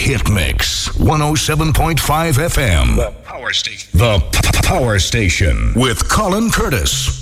Hit Mix 107.5 FM. The Power Station. The P- Power Station with Colin Curtis.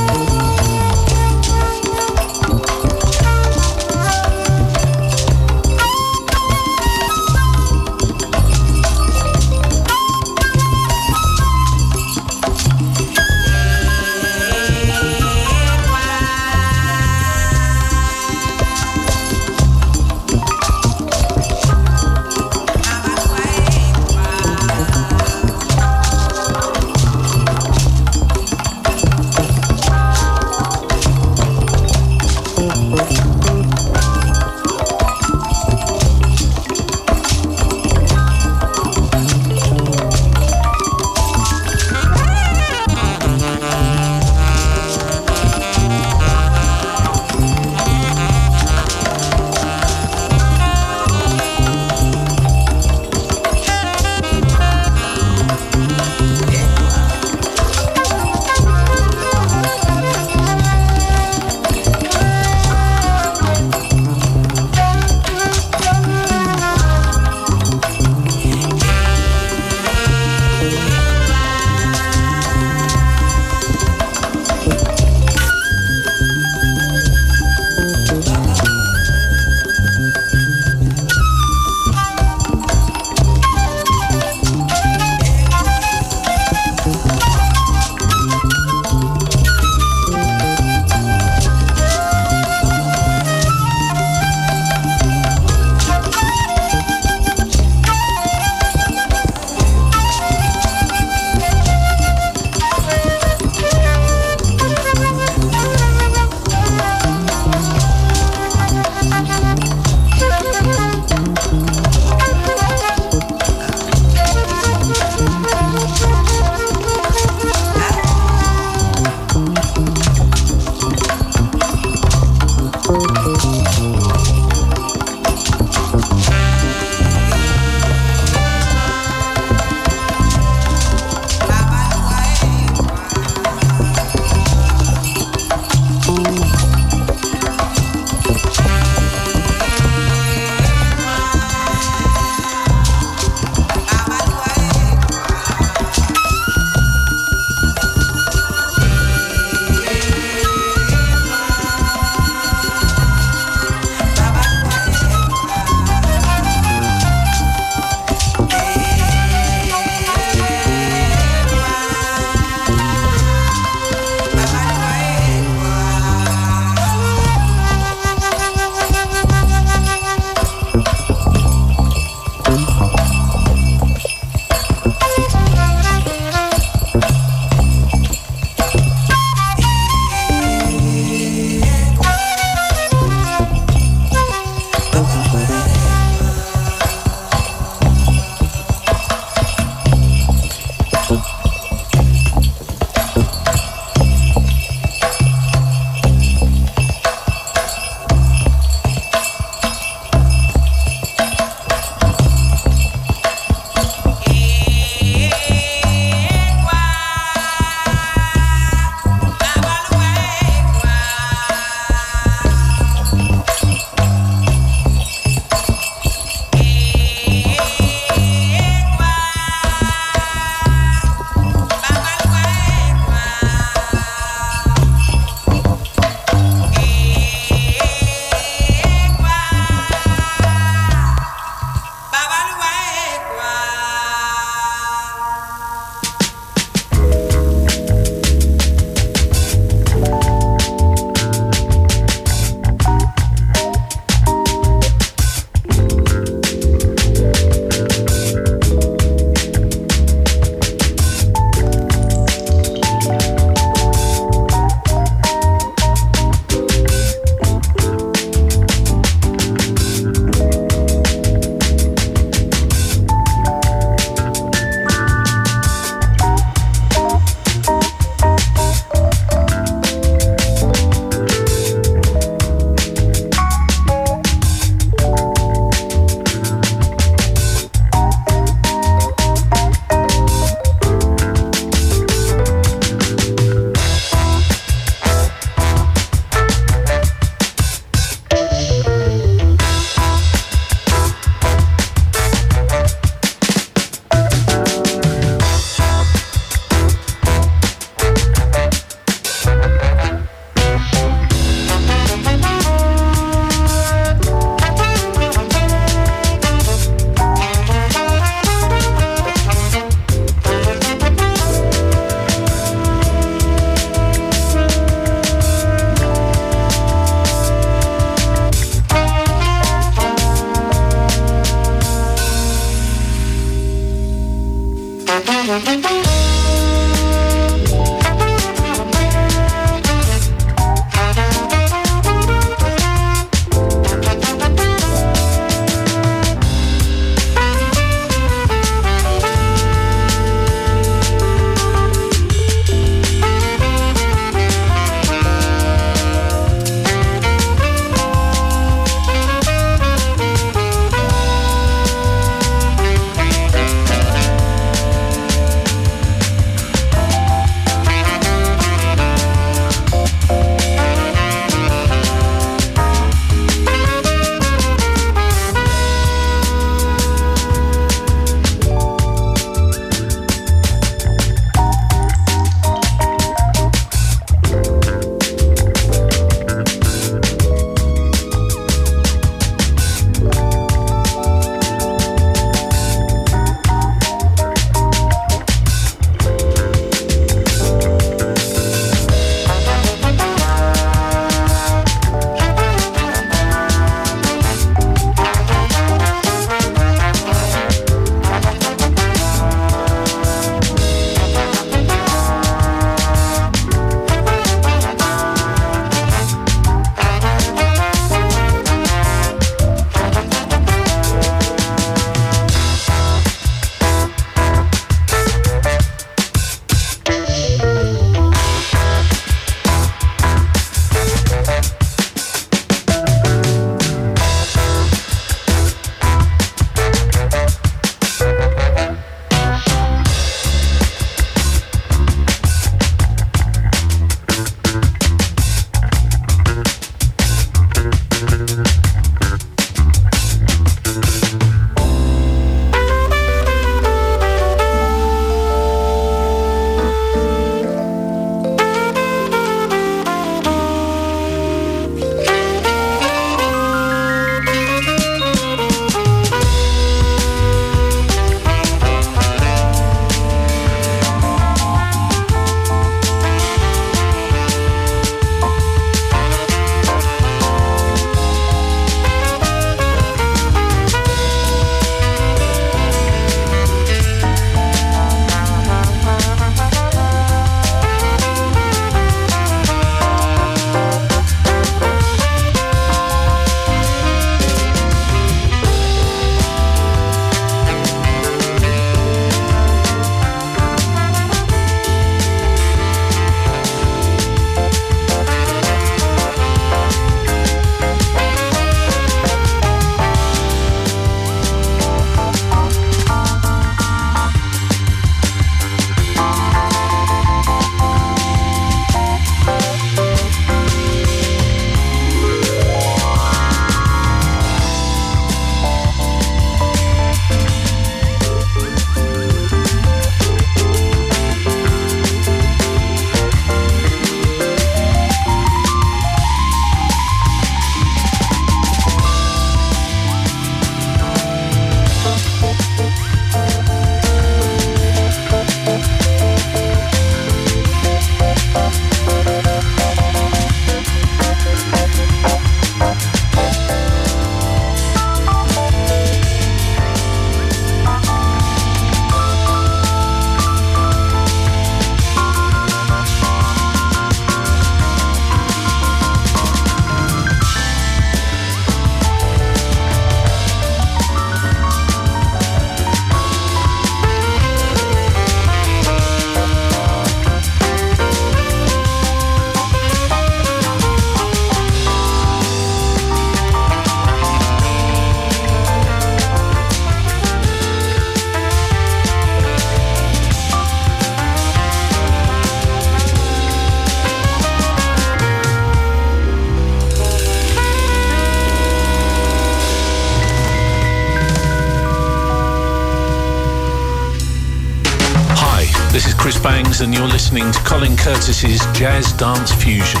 Colin Curtis's Jazz Dance Fusion.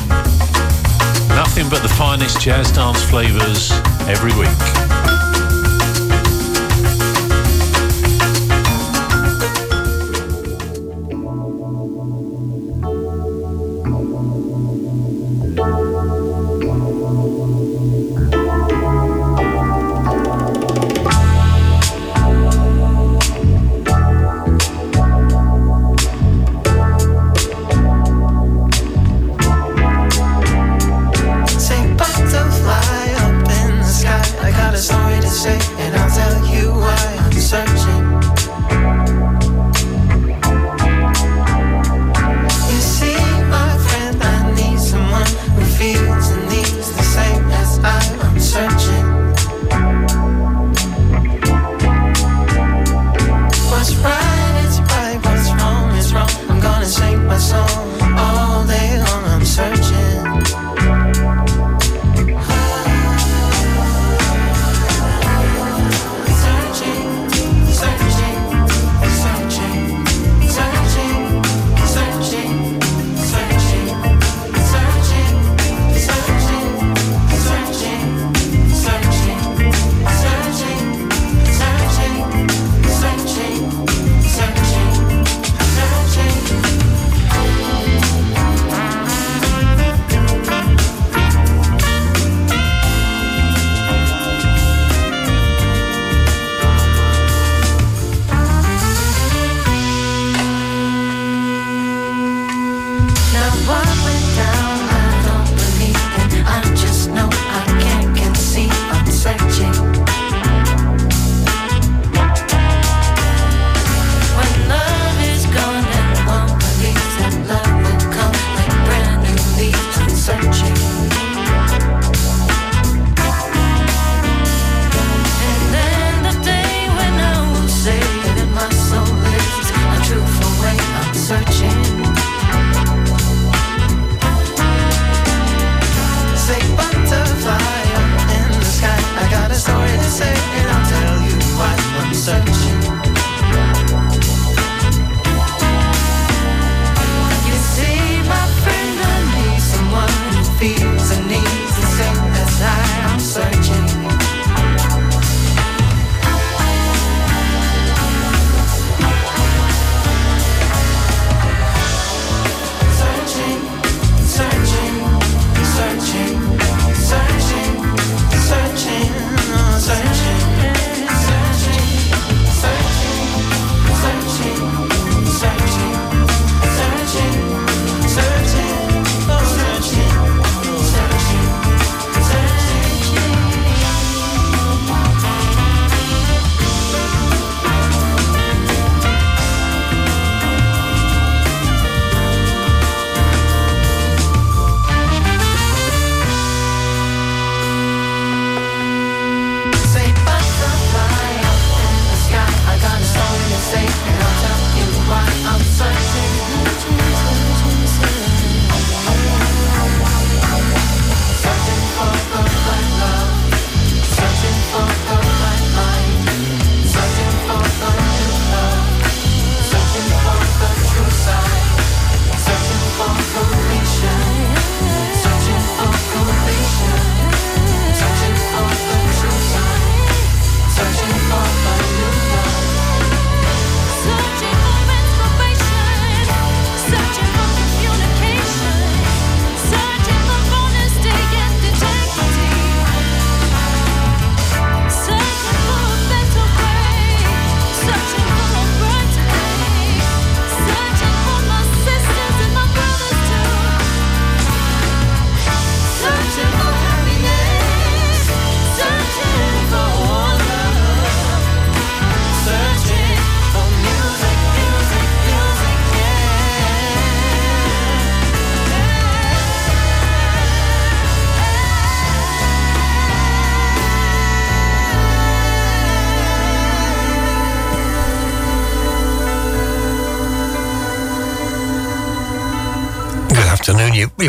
Nothing but the finest jazz dance flavours every week.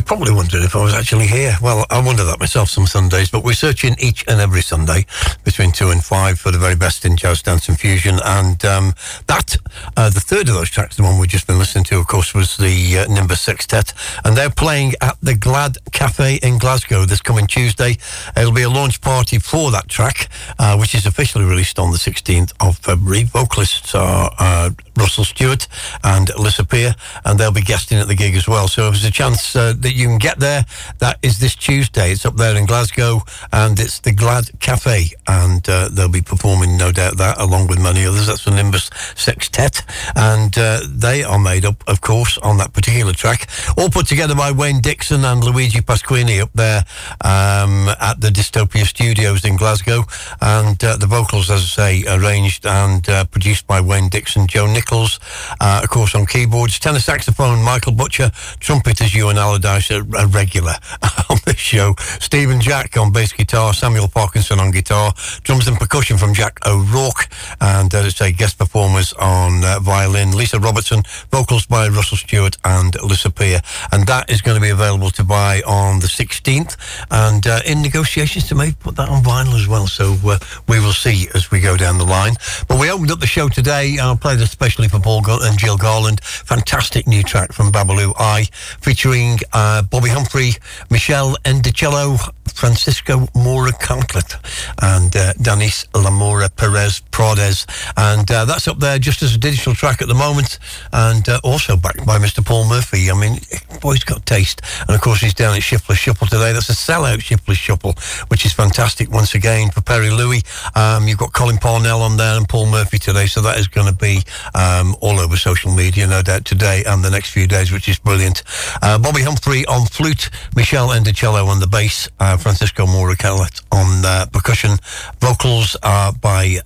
Probably wondered if I was actually here. Well, I wonder that myself some Sundays, but we're searching each and every Sunday between two and five for the very best in jazz, dance, and fusion. And um, that, uh, the third of those tracks, the one we've just been listening to, of course, was the uh, Nimbus Sextet. And they're playing at the Glad Cafe in Glasgow this coming Tuesday. It'll be a launch party for that track, uh, which is officially released on the 16th of February. Vocalists are uh, Russell Stewart and Lissa Peer, and they'll be guesting at the gig as well. So if there's a chance uh, that you can get there, that is this Tuesday. It's up there in Glasgow, and it's the Glad Cafe, and uh, they'll be performing, no doubt, that along with many others. That's the Nimbus Sextet, and uh, they are made up, of course, on that particular track, all put together by Wayne Dixon and Luigi Pasquini up there um, at the Dystopia Studios in Glasgow, and uh, the vocals, as I say, arranged and uh, produced by Wayne Dixon, Joe Nichols uh, of course, on keyboards, tenor saxophone, Michael Butcher, trumpet as Ewan Allardyce, a, a regular on this show, Stephen Jack on bass guitar, Samuel Parkinson on guitar, drums and percussion from Jack O'Rourke, and as I say, guest performers on uh, violin, Lisa Robertson, vocals by Russell Stewart and Lissa Peer, and that is going to be available to buy on the 16th, and uh, in negotiations to maybe put that on vinyl as well, so uh, we will see as we go down the line. But we opened up the show today, and I'll play the especially for Paul and Jill Garland. Fantastic new track from Babalu I, featuring uh, Bobbi Humphrey, Meshell Ndegeocello, Francisco Mora Catlett, and uh, Danis Lamora Perez Prades. And uh, that's up there just as a digital track at the moment, and uh, also backed by Mr. Paul Murphy. I mean, boy's got taste. And of course, he's down at Shiftless Shuffle today. That's a sellout Shiftless Shuffle, which is fantastic once again for Perry Louis. Um, you've got Colin Parnell on there and Paul Murphy today, so that is going to be um, all over social media, no doubt, today and the next few days, which is brilliant. Uh, Bobbi Humphrey on flute, Meshell Ndegeocello on the bass, Francisco Mora on uh, percussion. Vocals are by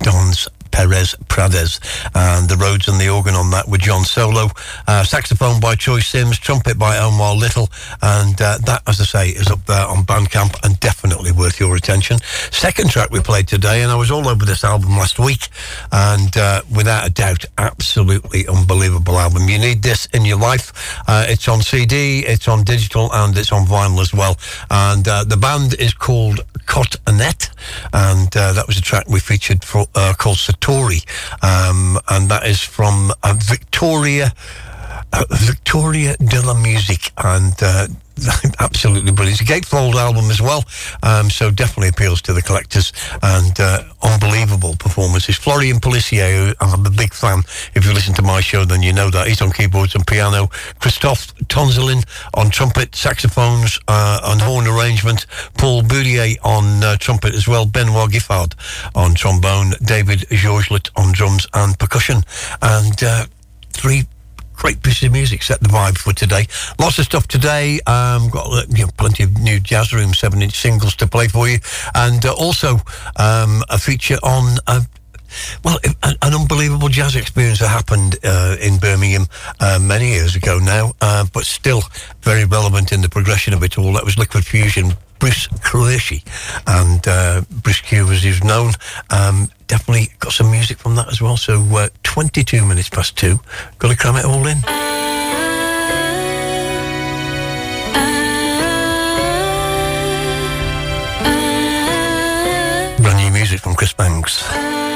Don's Perez Prades. And the Rhodes and the organ on that were John Solo. Uh, saxophone by Choice Sims, trumpet by Omar Little. And uh, that, as I say, is up there on Bandcamp and definitely worth your attention. Second track we played today, and I was all over this album last week. And uh, without a doubt, absolutely unbelievable album. You need this in your life. Uh, it's on CD, it's on digital, and it's on vinyl as well. And uh, the band is called Cot Annette, and uh, that was a track we featured for, called Satori, um, and that is from uh, Victoria, uh, Victoria de la Musique, and uh, absolutely brilliant. It's a gatefold album as well, um, so definitely appeals to the collectors and uh, unbelievable performances. Florian Pelissier, I'm a big fan. If you listen to my show, then you know that. He's on keyboards and piano. Christophe Tonzelin on trumpet, saxophones, uh, and horn arrangement. Paul Boudier on uh, trumpet as well. Benoit Giffard on trombone. David Georgelet on drums and percussion. And uh, three great piece of music set the vibe for today. Lots of stuff today. Um, got uh, you know, plenty of new Jazz Room 7 inch singles to play for you. And uh, also um, a feature on. Uh, well, an, an, unbelievable jazz experience that happened uh, in Birmingham uh, many years ago now, uh, but still very relevant in the progression of it all. That was Liquid Fusion Bruce Qureshi. And uh, Bruce Q, as he's known, um, definitely got some music from that as well. So uh, 22 minutes past two. Got to cram it all in. Brand new music from Chris Banks.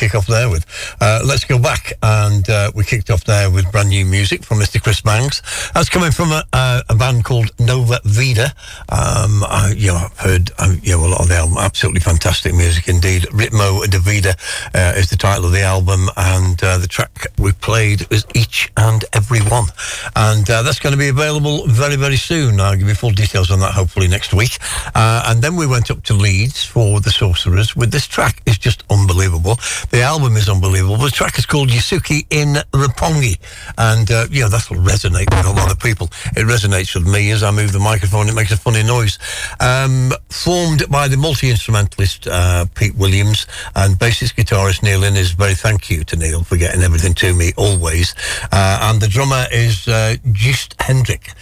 kick off there with. Uh, let's go back, and uh, we kicked off there with brand new music from Mr. Chris Banks. That's coming from a, a band called Nova Vida. Um, I, you know, I've heard um, you know, a lot of the album. Absolutely fantastic music indeed. Ritmo de Vida uh, is the title of the album, and uh, the track we played was Each and Every One. And uh, that's going to be available very, very soon. I'll give you full details on that hopefully next week. and then we went up to Leeds for The Sorcerers with this track just unbelievable. The album is unbelievable. The track is called Yasuki in Roppongi. And, uh, yeah, that'll resonate with a lot of people. It resonates with me as I move the microphone. It makes a funny noise. Um, formed by the multi-instrumentalist uh, Pete Williams and bassist guitarist Neil Innes. Very thank you to Neil for getting everything to me always. Uh, and the drummer is uh, Just Hendrick.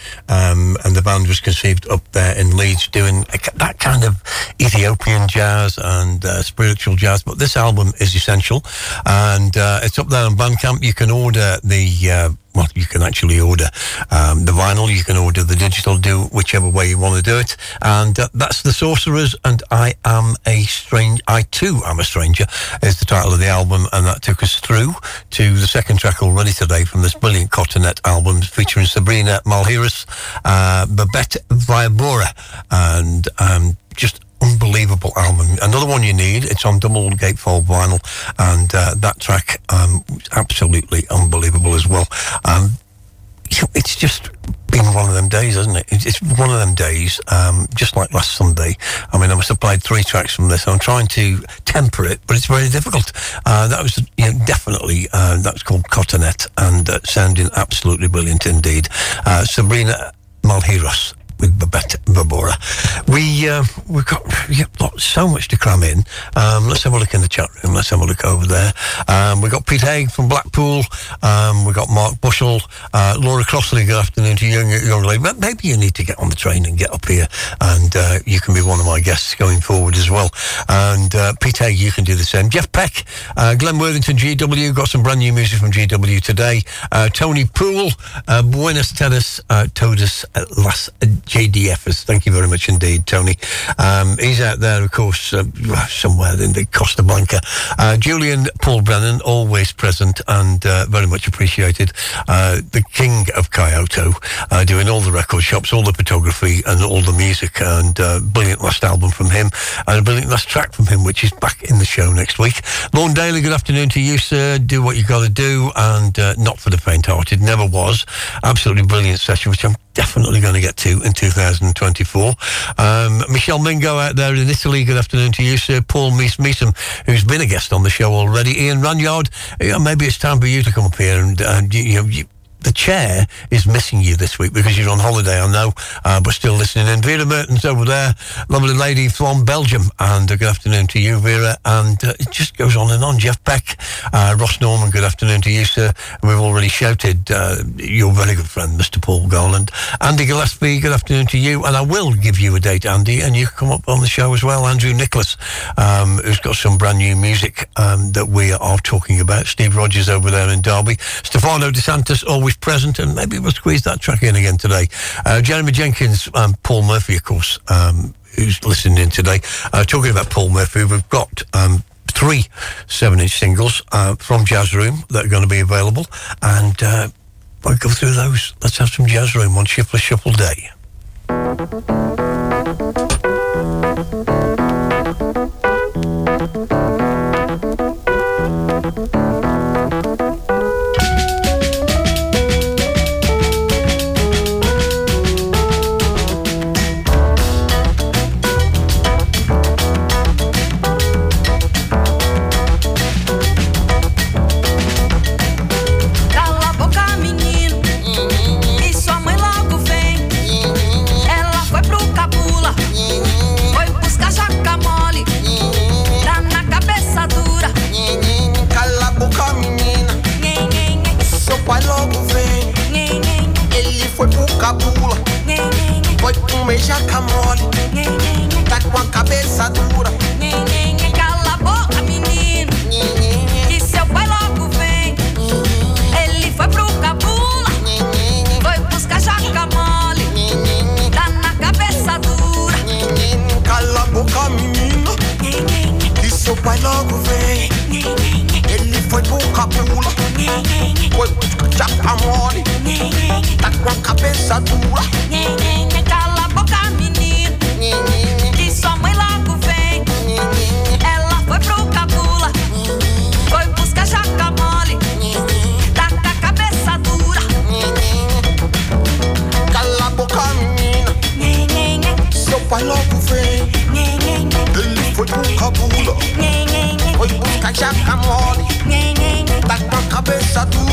Um, and the band was conceived up there in Leeds doing that kind of Ethiopian jazz and uh, spiritual jazz. But this album is essential, and uh, it's up there on Bandcamp. You can order the uh, well, you can actually order um, the vinyl, you can order the digital, do whichever way you want to do it. And uh, that's The Sorcerers, and I am a strange, I too am a stranger, is the title of the album, and that took us through to the second track already today from this brilliant Cotonete album featuring Sabrina Malheiros, uh, Babette Viabora, and um, just unbelievable album. Another one you need. It's on double gatefold vinyl, and uh, that track um, absolutely unbelievable as well. Um, it's just been one of them days, hasn't it? It's one of them days, um, just like last Sunday. I mean, I played three tracks from this. I'm trying to temper it, but it's very difficult. Uh, that was, you know, definitely, uh, that's called Cotonete and uh, sounding absolutely brilliant indeed. Uh, Sabrina Malheiros with Viabora. We uh, we've got, we've got so much to cram in. Um, let's have a look in the chat room. Let's have a look over there. Um, we've got Pete Haig from Blackpool. Um, we've got Mark Bushell, uh, Laura Crossley. Good afternoon to you, young, lady. Maybe you need to get on the train and get up here, and uh, you can be one of my guests going forward as well. And uh, Pete Haig, you can do the same. Jeff Peck, uh, Glenn Worthington, GW, got some brand new music from GW today. Uh, Tony Poole, Buenos Tennis, Todas Las JDFers. Thank you very much indeed, Tony. Um, he's out there, of course, uh, somewhere in the Costa Blanca. Uh, Julian Paul Brennan, always present and uh, very much appreciated. Uh, the king of Kyoto, uh, doing all the record shops, all the photography and all the music and uh, brilliant last album from him and a brilliant last track from him, which is back in the show next week. Lorne Daly, good afternoon to you, sir. Do what you've got to do and not for the faint-hearted. Never was. Absolutely brilliant session, which I'm definitely going to get to in 2024. Um, Michelle Mingo out there in Italy, good afternoon to you, sir. Paul Mees Meesum, who's been a guest on the show already. Ian Ranyard, maybe it's time for you to come up here and, and you, you, the chair is missing you this week because you're on holiday, I know, uh, but still listening in. Vera Mertens over there, lovely lady from Belgium, and uh, good afternoon to you, Vera. And uh, it just goes on and on. Jeff Beck, uh, Ross Norman, good afternoon to you, sir. And we've already shouted uh, your very good friend, Mr. Paul Garland. Andy Gillespie, good afternoon to you. And I will give you a date, Andy, and you can come up on the show as well. Andrew Nicholas, um, who's got some brand new music um, that we are talking about. Steve Rogers over there in Derby. Stefano DeSantis, always always present, and maybe we'll squeeze that track in again today. Uh, Jeremy Jenkins, um, Paul Murphy, of course, um, who's listening in today. Uh, talking about Paul Murphy, we've got um, three seven-inch singles uh, from Jazz Room that are going to be available, and uh, I'll go through those. Let's have some Jazz Room on Shiftless Shuffle Day. guacamole. Tá com a cabeça dura. Cala a boca, menino. Que seu pai logo vem. Ele foi pro Cabula. Foi buscar guacamole. Tá na cabeça dura. Cala a boca, menino. Que seu pai logo vem. Ele foi pro Cabula. Foi buscar guacamole. Tá com a cabeça dura. Cabula. Hoy busca ya amor. Tanta cabeza dura.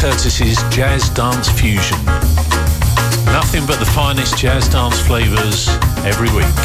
Curtis's Jazz Dance Fusion. Nothing but the finest jazz dance flavours every week.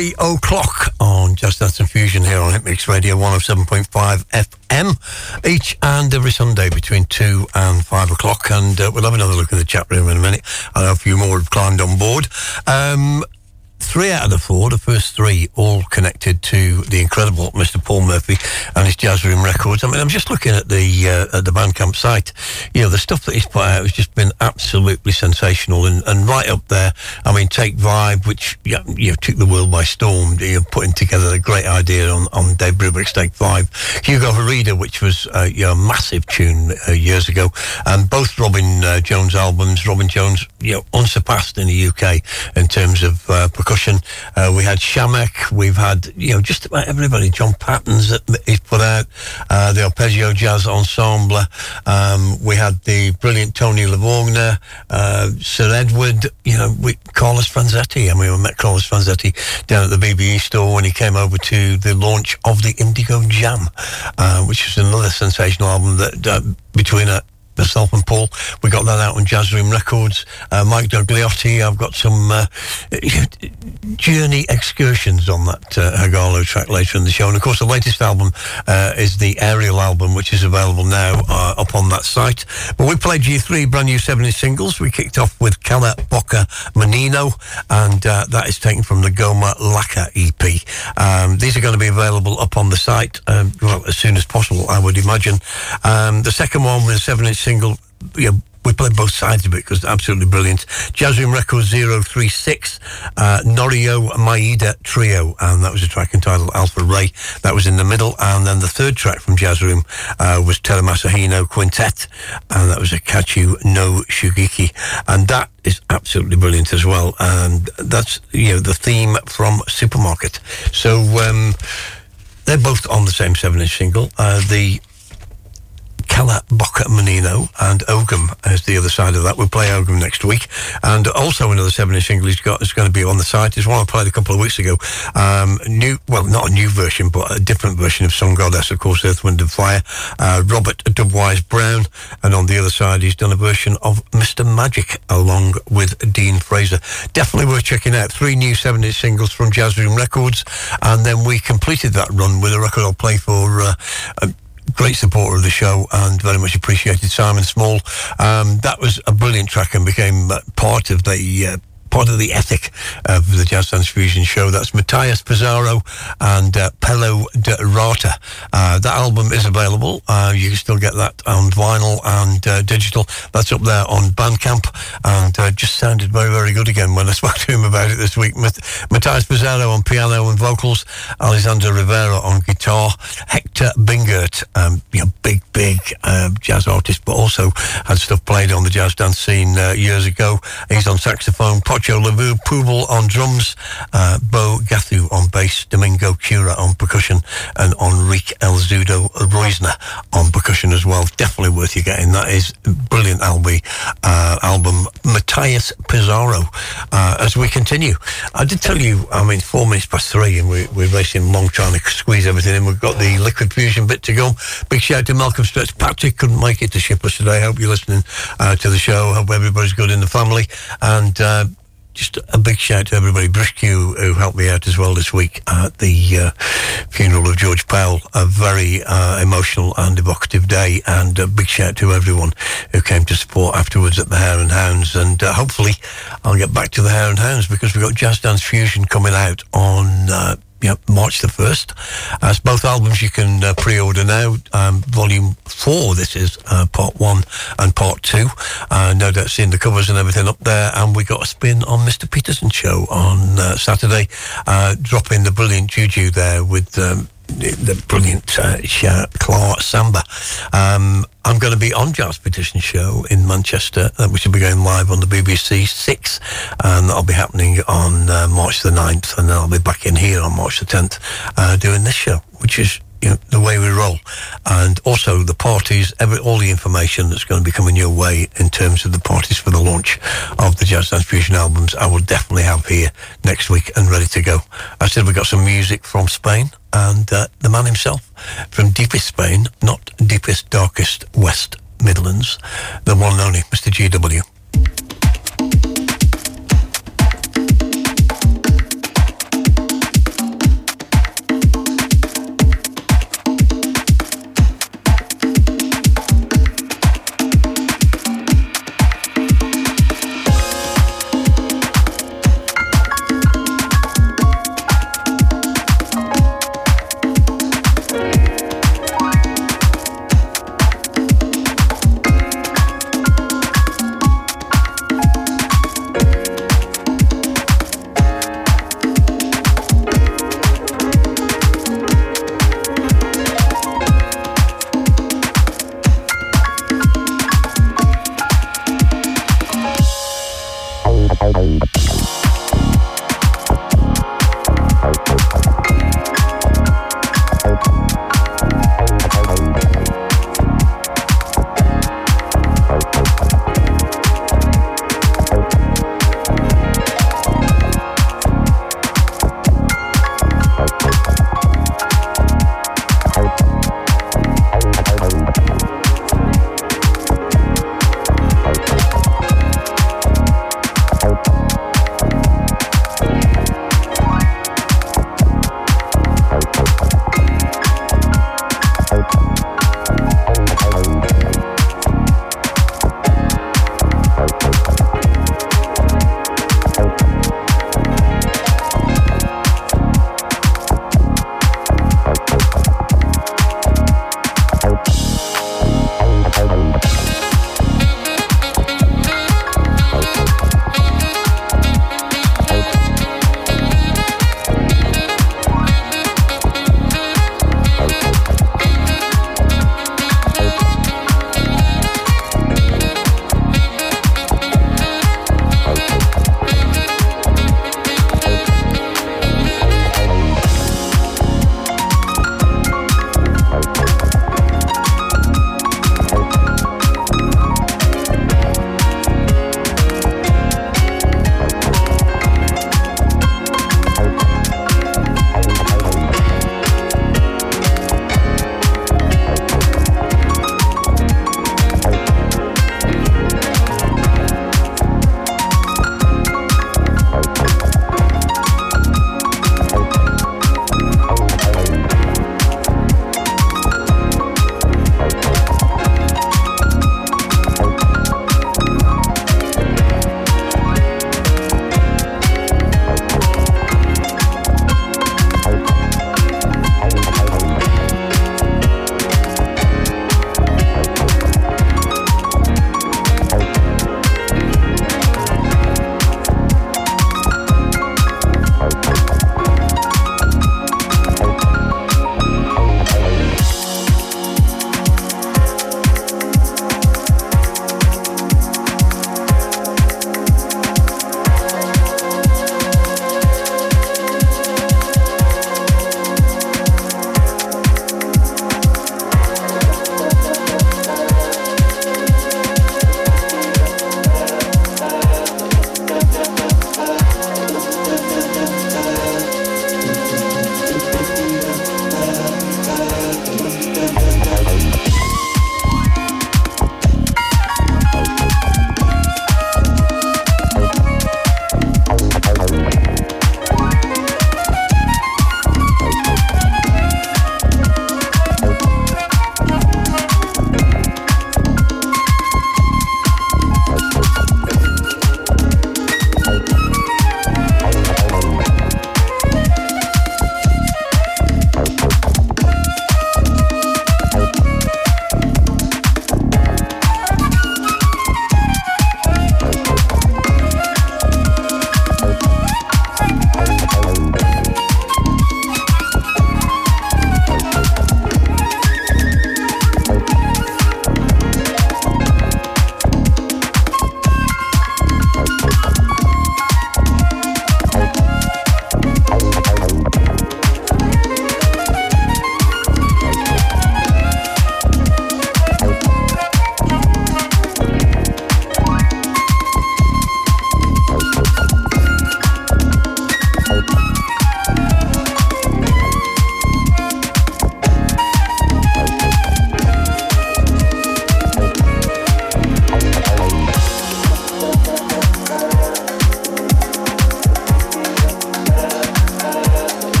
Three o'clock on Jazz Dance and Fusion here on Hitmix Radio 107.5 FM each and every Sunday between two and five o'clock. And uh, we'll have another look at the chat room in a minute. I know a few more have climbed on board. Um, three out of the four, the first three, the incredible Mr. Paul Murphy and his Jazz Room Records. I mean, I'm just looking at the uh, at the Bandcamp site. You know, the stuff that he's put out has just been absolutely sensational and, and right up there. I mean, Take Vibe, which yeah, you know, took the world by storm, you know, putting together a great idea on, on Dave Brubeck's Take Vibe. Hugo Herrera, which was uh, you know, a massive tune uh, years ago, and both Robin uh, Jones albums. Robin Jones, you know, unsurpassed in the UK in terms of uh, percussion. Uh, we had Shamek. We've had you know just about everybody. John Patton's that he's put out. Uh, the Arpeggio Jazz Ensemble. Um, we had the brilliant Tony Lavogna, uh, Sir Edward. You know, we, Carlos Franzetti. I mean, we met Carlos Franzetti down at the BBE store when he came over to the launch of the Indigo Jam, uh, which is another sensational album that uh, between a myself and Paul. We got that out on Jazz Room Records. Uh, Mike Dogliotti, I've got some uh, journey excursions on that uh, Hagalo track later in the show. And of course, the latest album uh, is the Aerial album, which is available now uh, up on that site. But we played G3 brand new 7 singles. We kicked off with Cala Bocca Menino, and uh, that is taken from the Goma Laka EP. Um, these are going to be available up on the site, um, well, as soon as possible, I would imagine. Um, the second one was a 7 inch single. We played both sides of it because absolutely brilliant. Jazz Room Records 036, uh, Norio Maeda Trio, and that was a track entitled Alpha Ray. That was in the middle, and then the third track from Jazz Room uh, was Terumasa Hino Quintet, and that was a Kachu no Shugiki, and that is absolutely brilliant as well. And that's you know the theme from Supermarket. So um, they're both on the same seven-inch single. Uh, the Bocca Menino and Ogum as the other side of that. We'll play Ogum next week. And also another seven inch single he's got is going to be on the site. It's one I played a couple of weeks ago. Um, new, well, not a new version, but a different version of Sun Goddess, of course, Earth, Wind and Fire. Uh, Robert Dubwise Browne. And on the other side, he's done a version of Mr. Magic along with Dean Fraser. Definitely worth checking out. Three new seven inch singles from Jazz Room Records. And then we completed that run with a record I'll play for. Uh, great supporter of the show and very much appreciated Simon Small. Um, that was a brilliant track and became uh, part of the uh, part of the ethic of the Jazz Dance Fusion show. That's Matthias Pizarro and uh, Pelo de Rata. Uh, that album is available. Uh, you can still get that on vinyl and uh, digital. That's up there on Bandcamp and uh, just sounded very, very good again when I spoke to him about it this week. Matthias Pizarro on piano and vocals, Alexander Rivera on guitar, Hector Bingert, um, you know, big, big uh, jazz artist, but also had stuff played on the jazz dance scene years ago. He's on saxophone, Pocho Lavu Pubel on drums, uh, Bo Gathu on bass, Domingo Cura on percussion, and Enrique El Zudo on percussion as well. Definitely worth you getting. That is brilliant Albi, uh, album. Matthias Pizarro. Uh, as we continue, I did tell you, I mean, four minutes past three, and we, we're racing long trying to squeeze everything in. We've got the Liquid Fusion bit to go. Big shout out to Malcolm Stretch. Patrick couldn't make it to ship us today. Hope you're listening uh, to the show. Hope everybody's good in the family. And uh, just a big shout to everybody. Briskew, who helped me out as well this week at the uh, funeral of George Powell. A very uh, emotional and evocative day, and a big shout to everyone who came to support afterwards at the Hare and Hounds. And uh, hopefully, I'll get back to the Hare and Hounds because we've got Jazz Dance Fusion coming out on uh, Yep, March the 1st. As both albums you can uh, pre-order now. Um, volume 4, this is uh, part 1 and part 2. Uh, no doubt seeing the covers and everything up there. And we got a spin on Mr. Peterson show on uh, Saturday, uh, dropping the brilliant Juju there with... Um, the brilliant uh, Clark Samba. Um, I'm going to be on Jazz Petition Show in Manchester, uh, which will be going live on the BBC 6, and that'll be happening on uh, March the 9th, and then I'll be back in here on March the 10th uh, doing this show, which is you know, the way we roll. And also the parties, every, all the information that's going to be coming your way in terms of the parties for the launch of the Jazz Dance Fusion albums, I will definitely have here next week and ready to go. I said we got some music from Spain and uh, the man himself from deepest Spain, not deepest, darkest West Midlands, the one and only Mr. GW.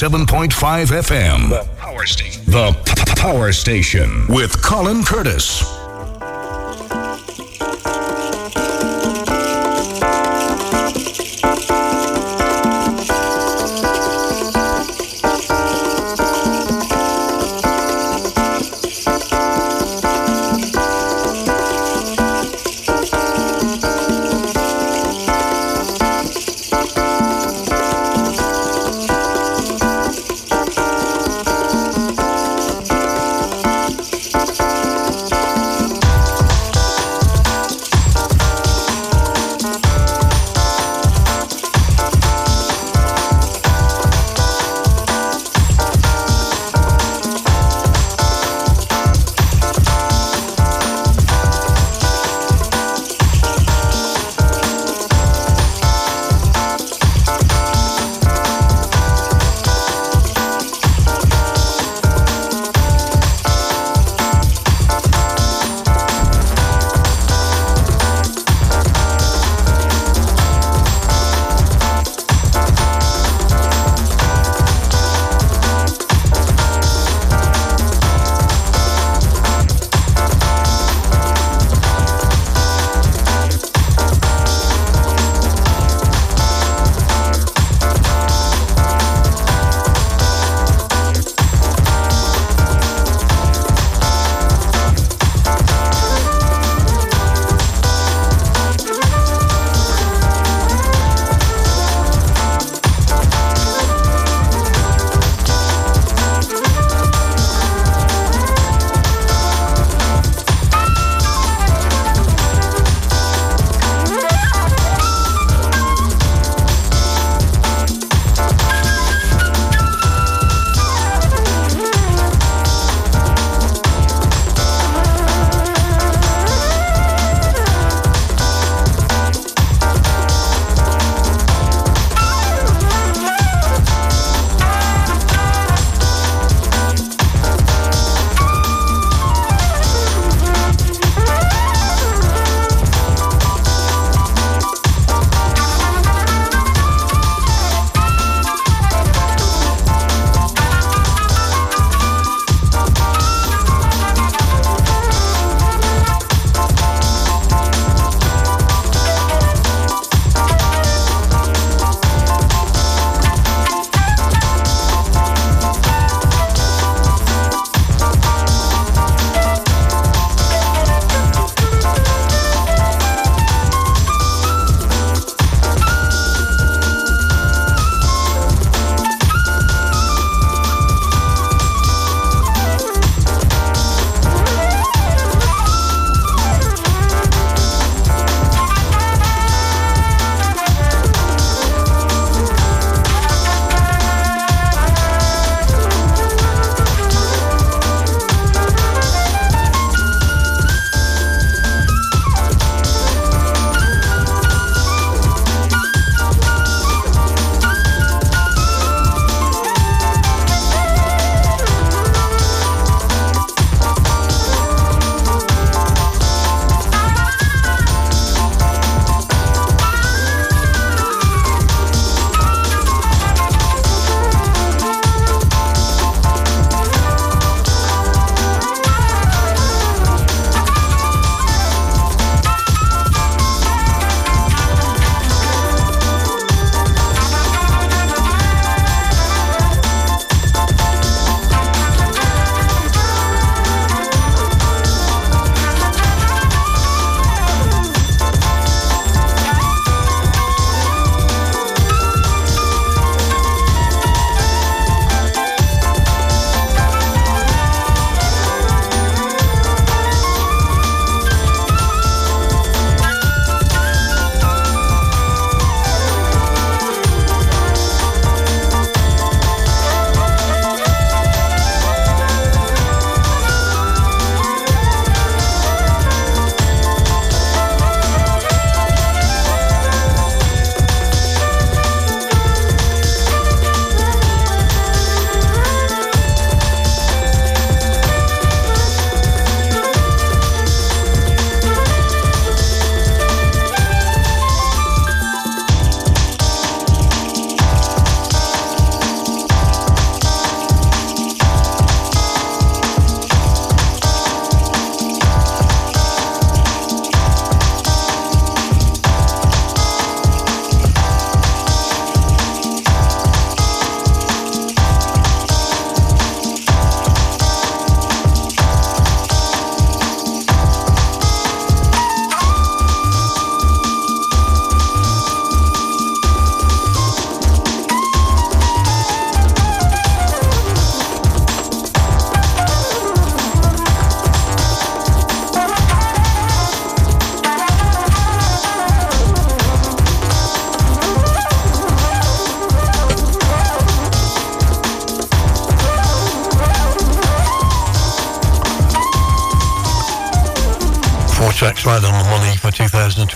107.5 FM. The Power Station. The P- Power Station with Colin Curtis.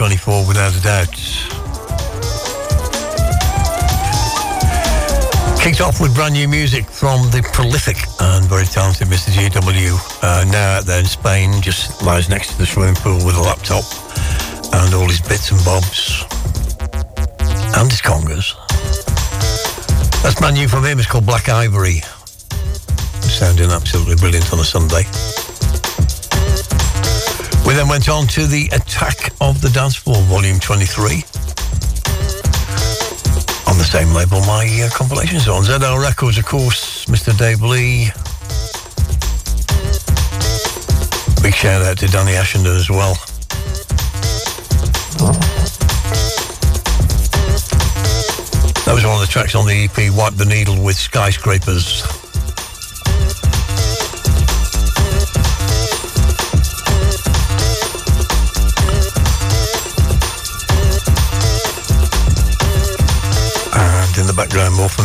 2024 without a doubt. Kicked off with brand new music from the prolific and very talented Mr. GW, uh, now out there in Spain, just lies next to the swimming pool with a laptop and all his bits and bobs and his congas. That's brand new from him, it's called Black Ivory. Sounding absolutely brilliant on a Sunday. We then went on to the Attack of the Dance Floor, Volume 23 on the same label my uh, compilations on. ZL Records, of course, Mr. Dave Lee. Big shout out to Danny Ashenden as well. That was one of the tracks on the EP, Wipe the Needle with Skyscrapers.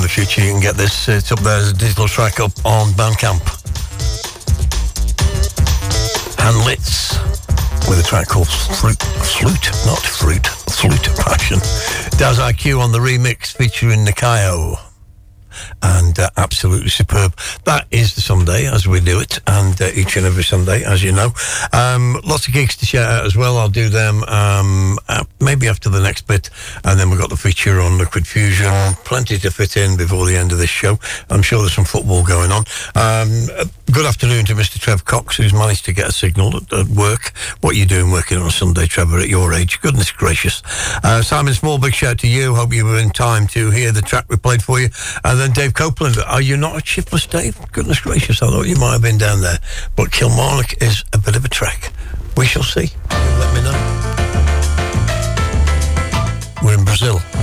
The future. You can get this. It's up there as a digital track up on Bandcamp. Handlits with a track called Flute, Flute, not Fruit, Flute Passion. Daz IQ on the remix featuring Nikayo and uh, absolutely superb. That is the Sunday as we do it, and uh, each and every Sunday, as you know. Um, lots of gigs to shout out as well. I'll do them um, maybe after the next bit, and then we've got the feature on Liquid Fusion. Plenty to fit in before the end of this show. I'm sure there's some football going on. Um, good afternoon to Mr. Trev Cox, who's managed to get a signal at, at work. What are you doing working on a Sunday, Trevor, at your age? Goodness gracious. Uh, Simon Small, big shout to you. Hope you were in time to hear the track we played for you. And then Dave Copeland, are you not a shiftless Dave? Goodness gracious, I thought you might have been down there. But Kilmarnock is a bit of a trek. We shall see. Brazil.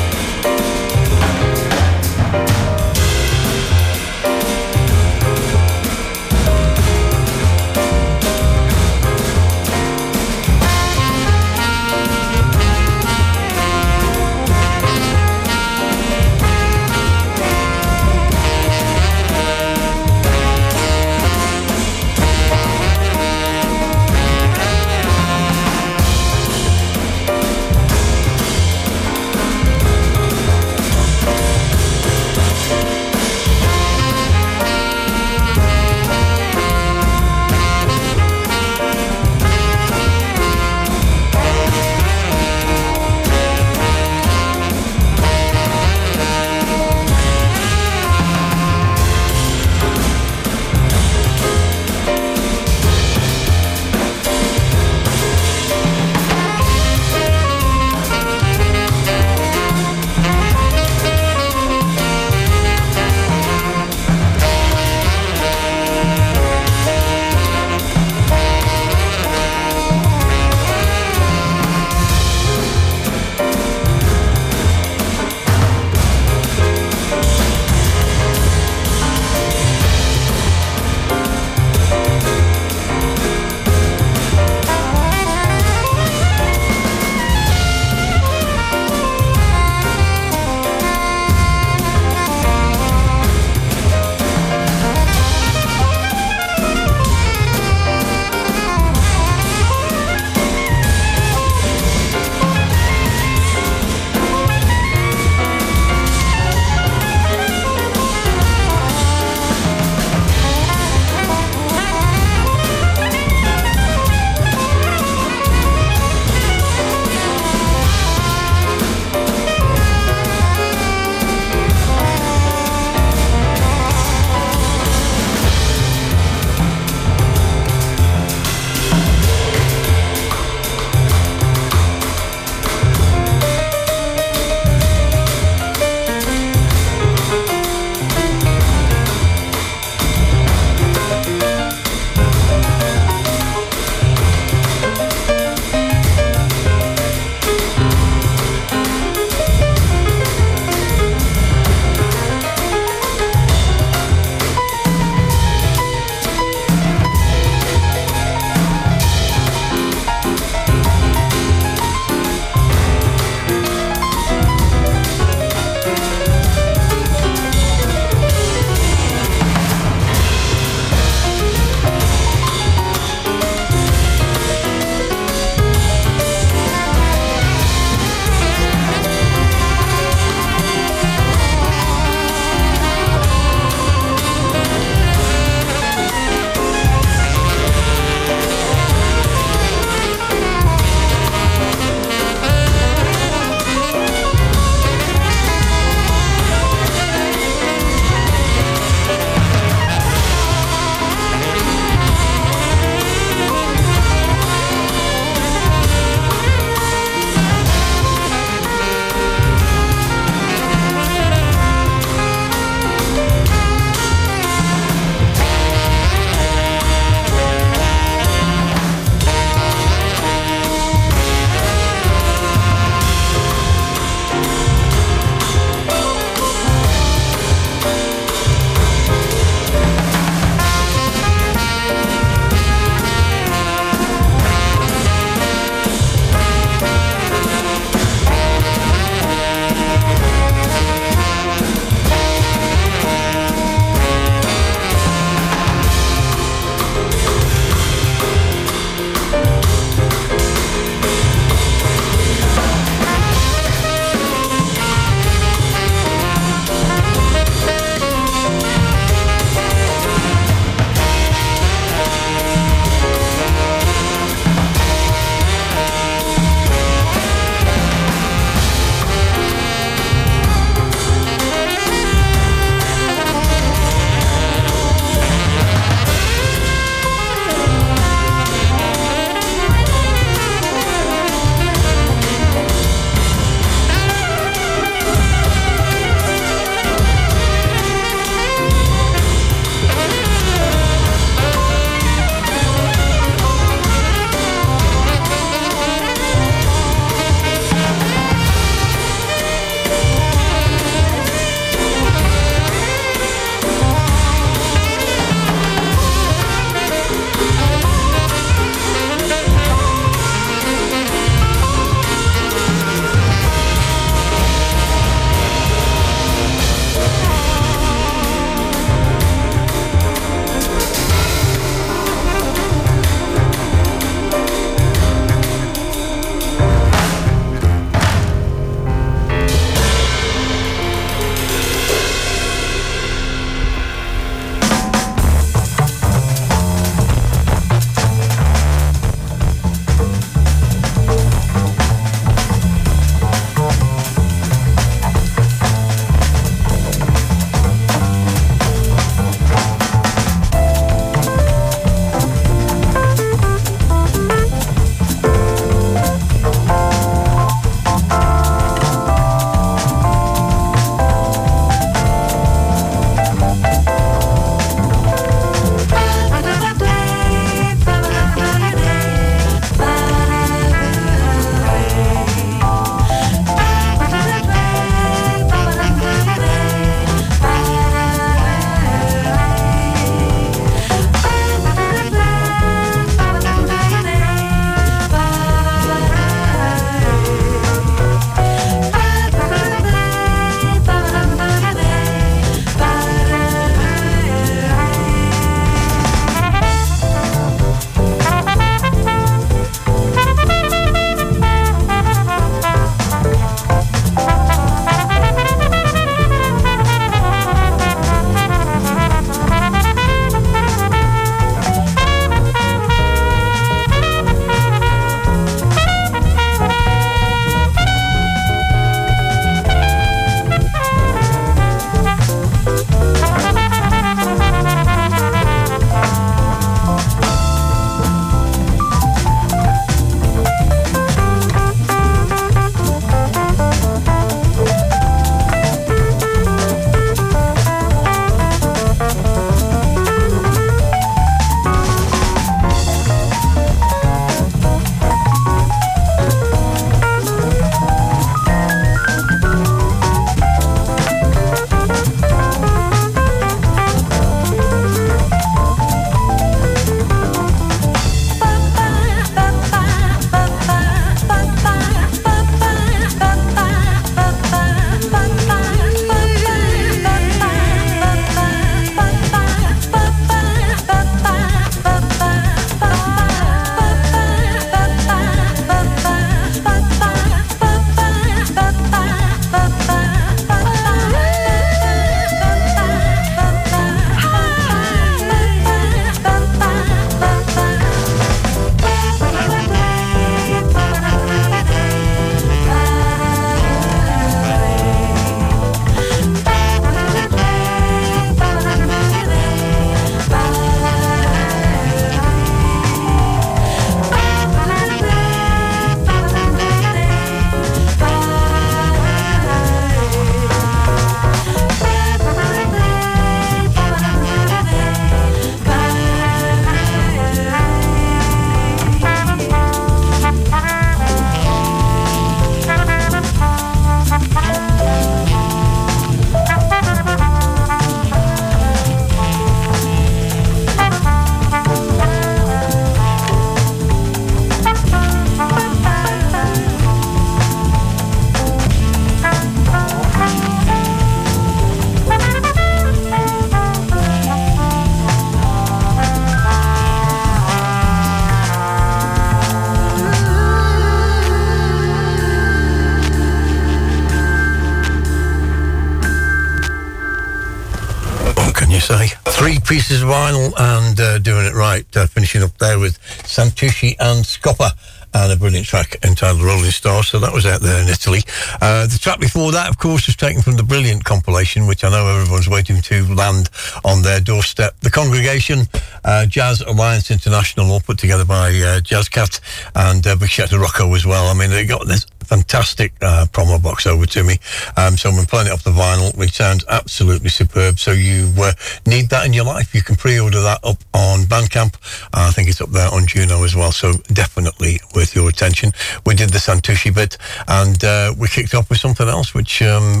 And uh, doing it right. Uh, finishing up there with Santucci and Scopper and a brilliant track entitled Rolling Star. So that was out there in Italy. Uh, the track before that, of course, was taken from the brilliant compilation, which I know everyone's waiting to land on their doorstep. The Congregation, uh, Jazz Alliance International, all put together by uh, Jazzcat and uh, big Rocco as well. I mean, they got this fantastic uh, promo box over to me. Um, so I'm playing it off the vinyl, which sounds absolutely superb. So you uh, need that in your life. You can pre-order that up on Bandcamp. Uh, I think it's up there on Juno as well. So definitely worth your attention. We did the Santucci bit and uh, we kicked off with something else, which um,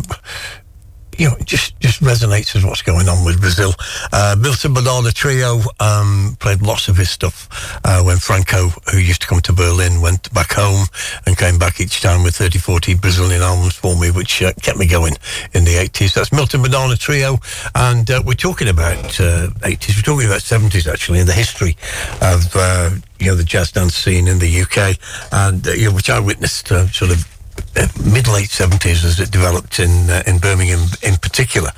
you know, just just resonates with what's going on with Brazil. Uh, Milton Banana Trio um, played lots of his stuff uh, when Franco, who used to come to Berlin, went back home and came back each time with 30, 40 Brazilian albums for me, which uh, kept me going in the 80s. That's Milton Banana Trio, and uh, we're talking about 80s, uh, we're talking about 70s actually, in the history of uh, you know the jazz dance scene in the UK, and you know, which I witnessed sort of mid late seventies as it developed in uh, in Birmingham in particular.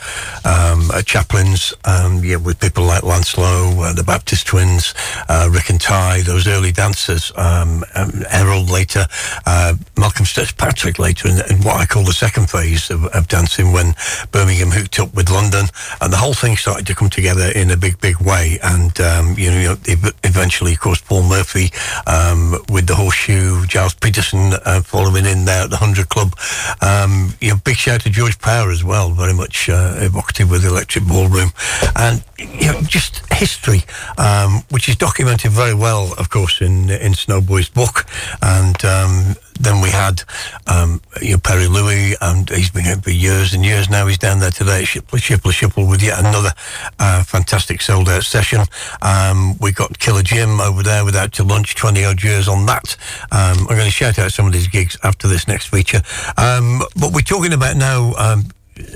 Um, uh, Chaplin's, um, yeah, with people like Lance Lowe, uh, the Baptist Twins, uh, Rick and Ty, those early dancers, um, um Errol later, uh, Malcolm Fitzpatrick later, in, what I call the second phase of, of, dancing when Birmingham hooked up with London, and the whole thing started to come together in a big, big way. And um, you know, eventually, of course, Paul Murphy um, with the Horseshoe, Gilles Peterson uh, following in there at the Club. Um, you know, big shout to George Power as well, very much uh, evocative with the Electric Ballroom, and you know, just history, um, which is documented very well, of course, in in Snowboy's book, and um, then we had um, you know, Perry Louis, and he's been out for years and years now. He's down there today at Shipple, Shipple with yet another uh, fantastic sold out session. Um, we got Killer Jim over there without to Lunch, 20 odd years on that. Um, I'm going to shout out some of these gigs after this next feature. Um, but we're talking about now um,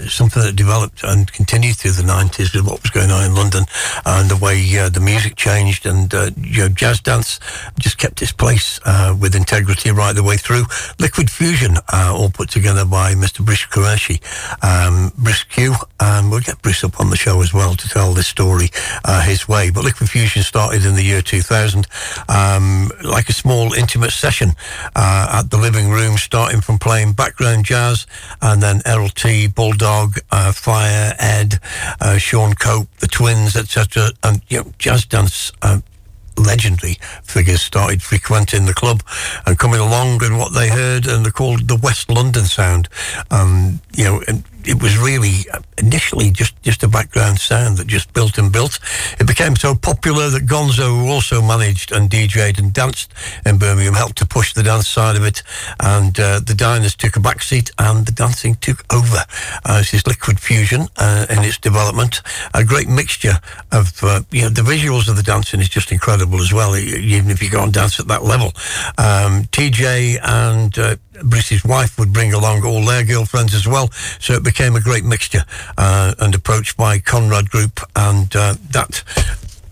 something that developed and continued through the 90s with what was going on in London and the way uh, the music changed and uh, you know, jazz dance just kept its place uh, with integrity right the way through. Liquid Fusion, uh, all put together by Mr. Brish Qureshi, um, Brish Q, and we'll get Brish up on the show as well to tell this story uh, his way. But Liquid Fusion started in the year 2000 um, like a small intimate session uh, at the living room, starting from playing background jazz and then Errol T, Bull Bulldog, uh, Fire, Ed, uh, Sean Cope, the Twins, etc. And you know, jazz dance uh, legendary figures started frequenting the club and coming along and what they heard and they called the West London sound. Um, you know, and it was really initially just, just a background sound that just built and built. It became so popular that Gonzo, who also managed and DJed and danced in Birmingham, helped to push the dance side of it. And uh, the diners took a back seat and the dancing took over. Uh, this is Liquid Fusion uh, in its development. A great mixture of, uh, you know, the visuals of the dancing is just incredible as well, even if you go and dance at that level. Um, TJ and uh, British wife would bring along all their girlfriends as well. So it became a great mixture uh, and approached by Conrad Group, and uh, that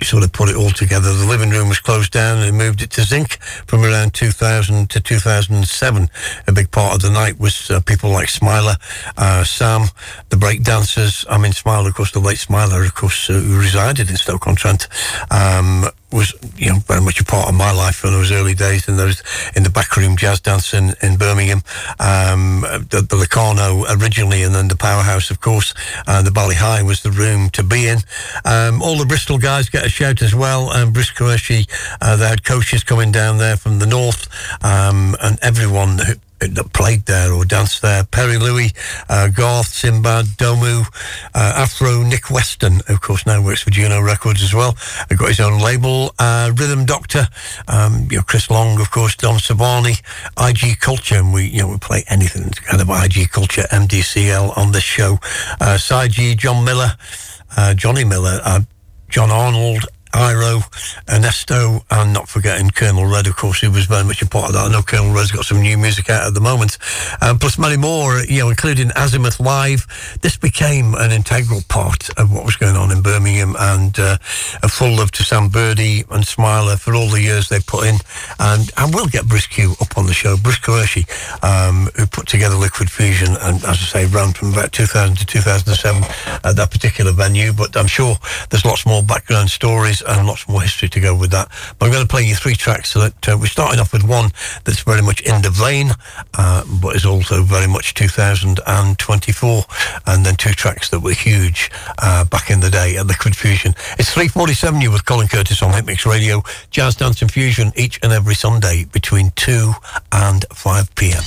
sort of put it all together. The living room was closed down and moved it to Zinc from around 2000 to 2007. A big part of the night was uh, people like Smiler, uh, Sam, the break dancers. I mean, Smiler, of course, the late Smiler, of course, uh, who resided in Stoke-on-Trent. Um, was you know very much a part of my life in those early days in those in the backroom jazz dance in, in Birmingham. Um, the, the Locarno originally and then the Powerhouse of course uh, the Bali Hai was the room to be in. Um, all the Bristol guys get a shout as well. And Bristol uh, they had coaches coming down there from the north um, and everyone that played there or danced there. Perry Louis, uh, Garth, Simbad, Domu, uh, Afro, Nick Weston, of course, now works for Juno Records as well. Got his own label. Uh, Rhythm Doctor, um, you know, Chris Long, of course, Don Savani, IG Culture, and we, you know, we play anything kind of IG Culture, MDCL on this show. Uh, G, John Miller, uh, Johnny Miller, uh, John Arnold, Iro, Ernesto, and not forgetting Colonel Red, of course, who was very much a part of that. I know Colonel Red's got some new music out at the moment, um, plus many more, you know, including Azimuth Live. This became an integral part of what was going on in Birmingham, and uh, a full love to Sam Birdie and Smiler for all the years they put in. And I will get Brisk Q up on the show, Brisk Qureshi, um, who put together Liquid Fusion, and as I say, ran from about 2000 to 2007 at that particular venue. But I'm sure there's lots more background stories and lots more history to go with that. But I'm going to play you three tracks so that uh, we're starting off with one that's very much in the vein, uh, but is also very much 2024, and then two tracks that were huge uh, back in the day at Liquid Fusion. It's 3:47 you with Colin Curtis on Hitmix Radio, Jazz Dance and Fusion each and every Sunday between 2 and 5 p.m.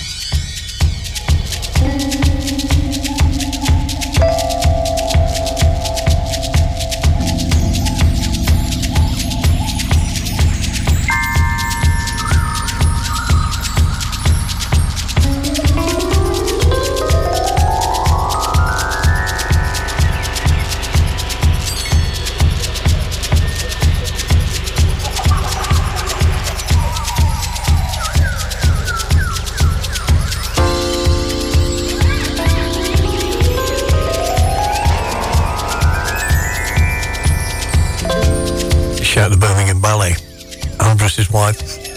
Andress's wife. To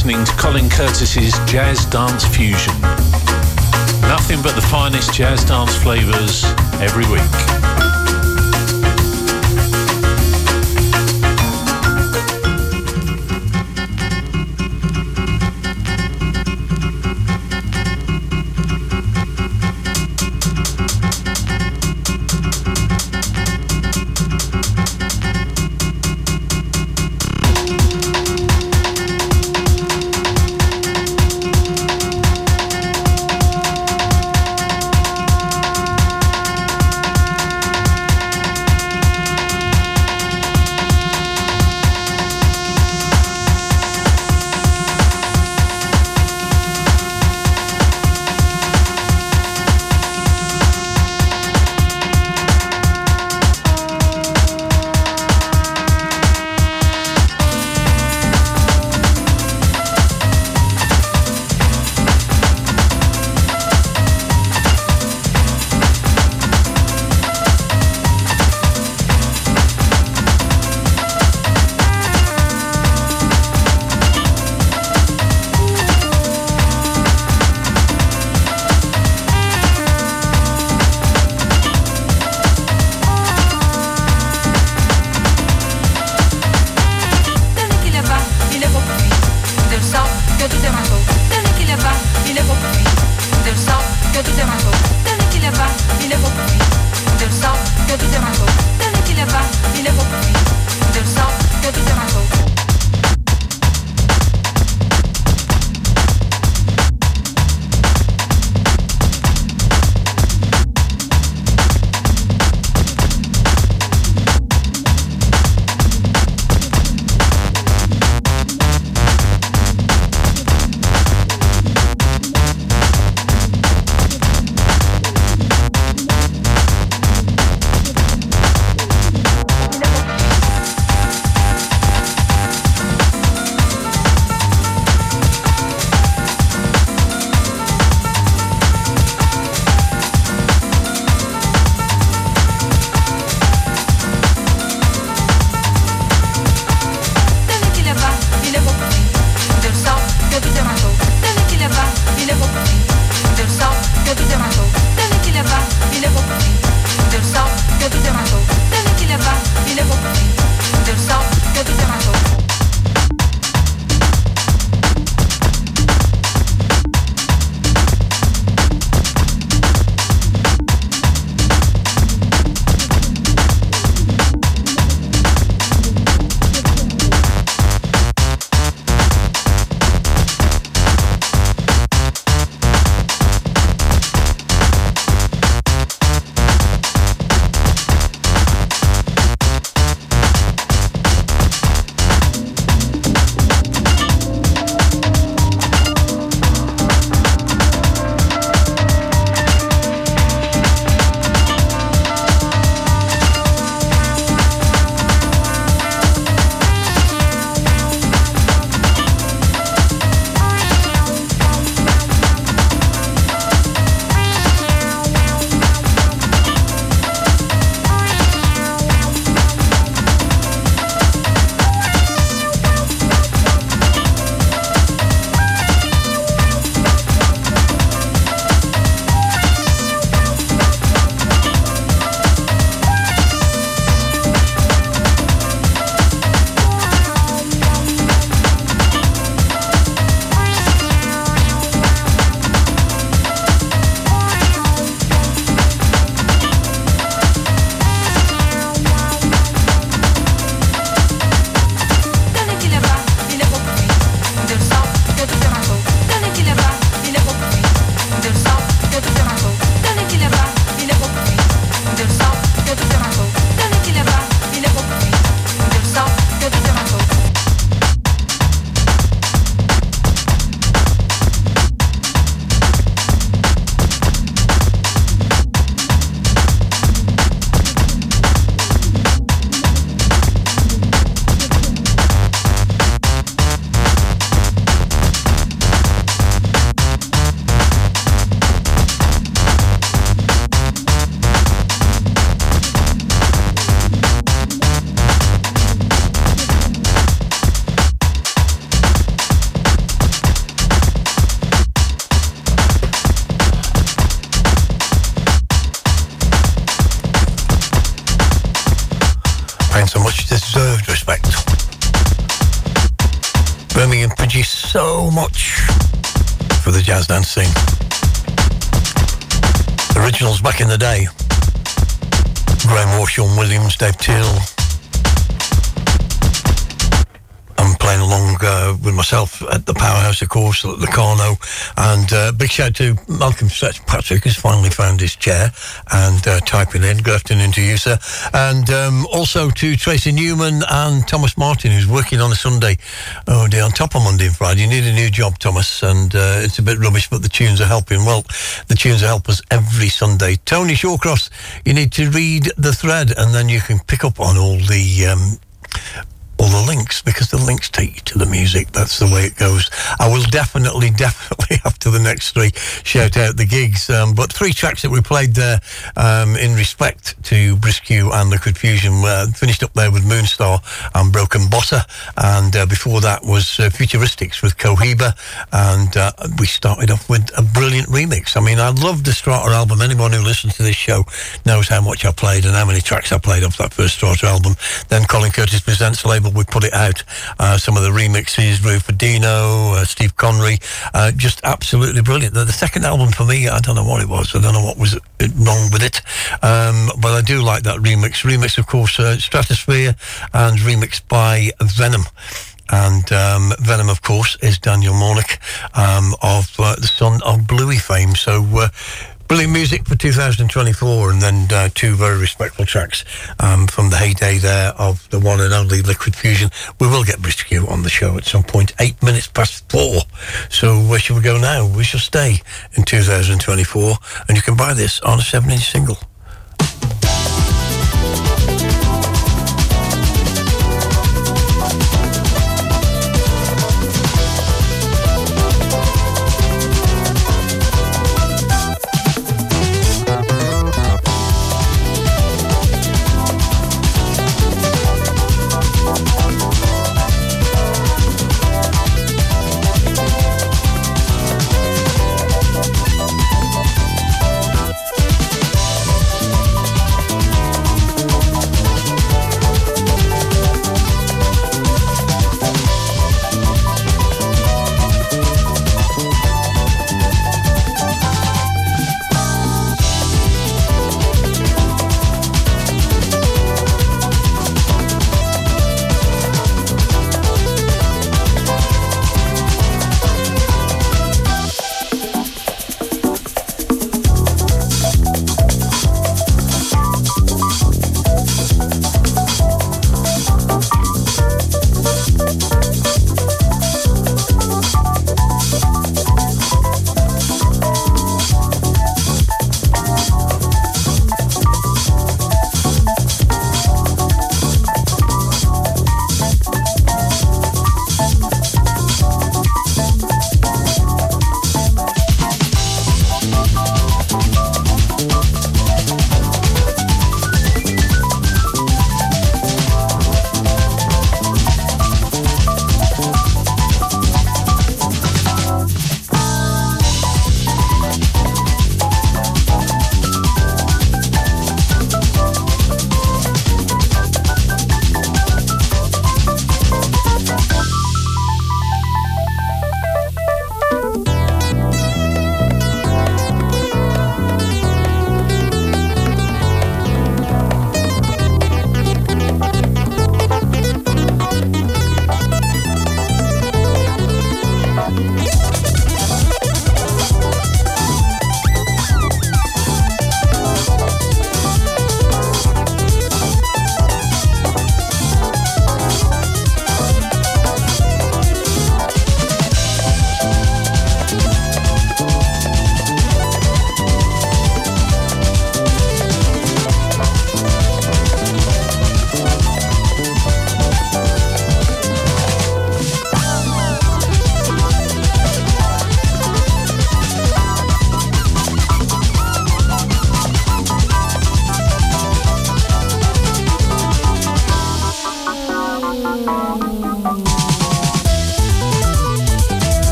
listening to Colin Curtis's Jazz Dance Fusion. Nothing but the finest jazz dance flavours every week. Course, at the Carno. And uh, big shout to Malcolm Patrick, who's finally found his chair and uh, typing in. Good afternoon to you, sir. And um, also to Tracy Newman and Thomas Martin, who's working on a Sunday. Oh, dear, on top of Monday and Friday. You need a new job, Thomas, and uh, it's a bit rubbish, but the tunes are helping. Well, the tunes help us every Sunday. Tony Shawcross, you need to read the thread, and then you can pick up on all the um, all the links because the links take you to the music. That's the way it goes. I will definitely, definitely after the next three shout out the gigs. Um, but three tracks that we played there um, in respect to Briskew and Liquid Fusion uh, finished up there with Moonstar and Broken Bossa. And uh, before that was uh, Futuristics with Cohiba. And uh, we started off with a brilliant remix. I mean, I love the Strata album. Anyone who listens to this show knows how much I played and how many tracks I played off that first Strata album. Then Colin Curtis presents label we put it out. Uh, some of the remixes, Rufus Dino, uh, Steve Connery, uh, just absolutely brilliant. The, the, second album for me, I don't know what it was. I don't know what was wrong with it, um, but I do like that remix. Remix, of course, uh, Stratosphere, and remixed by Venom. And um, Venom, of course, is Daniel Mornick um, of uh, the son of Bluey fame. So uh, Brilliant music for 2024, and then uh, two very respectful tracks um, from the heyday there of the one and only Liquid Fusion. We will get Briskew on the show at some point, eight minutes past four. So where shall we go now? We shall stay in 2024, and you can buy this on a seven-inch single.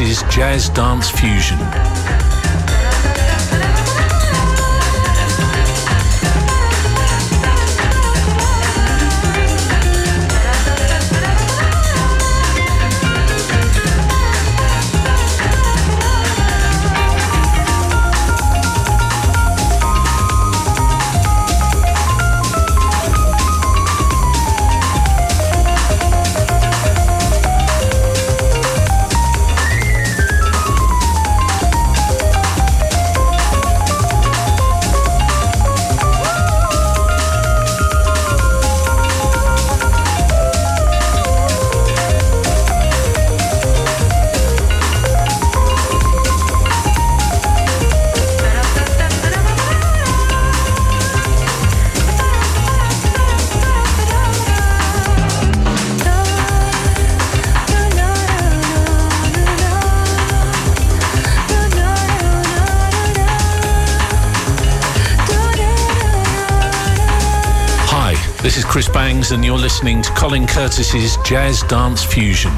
is jazz dance fusion. and you're listening to Colin Curtis's Jazz Dance Fusion.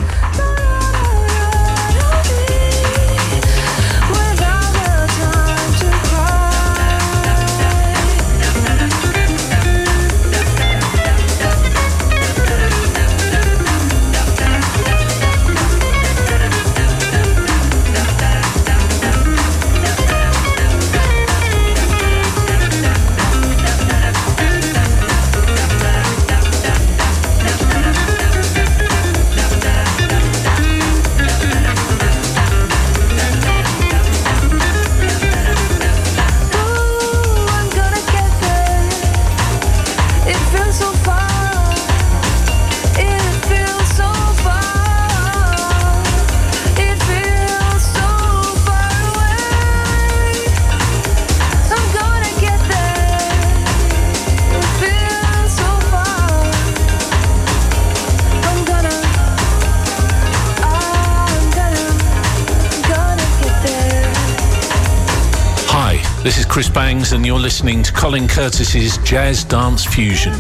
And you're listening to Colin Curtis's Jazz Dance Fusion.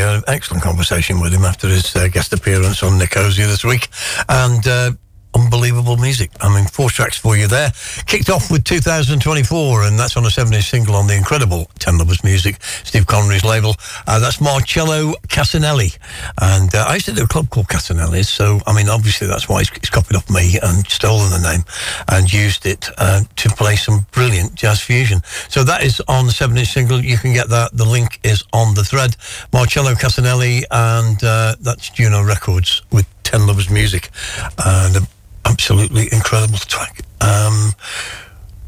An excellent conversation with him after his uh, guest appearance on Nicosia this week. And uh, unbelievable music. I mean, four tracks for you there. Kicked off with 2024, and that's on a seven-inch single on the incredible Ten Lovers Music, Steve Connery's label. Uh, that's Marcello Casanelli, and uh, I used to do a club called Casanelli's, so I mean, obviously that's why he's copied off me and stolen the name and used it uh, to play some brilliant jazz fusion. So that is on the seven-inch single. You can get that. The link is on the thread. Marcello Casanelli, and uh, that's Juno Records with Ten Lovers Music, and an absolutely incredible track. Um,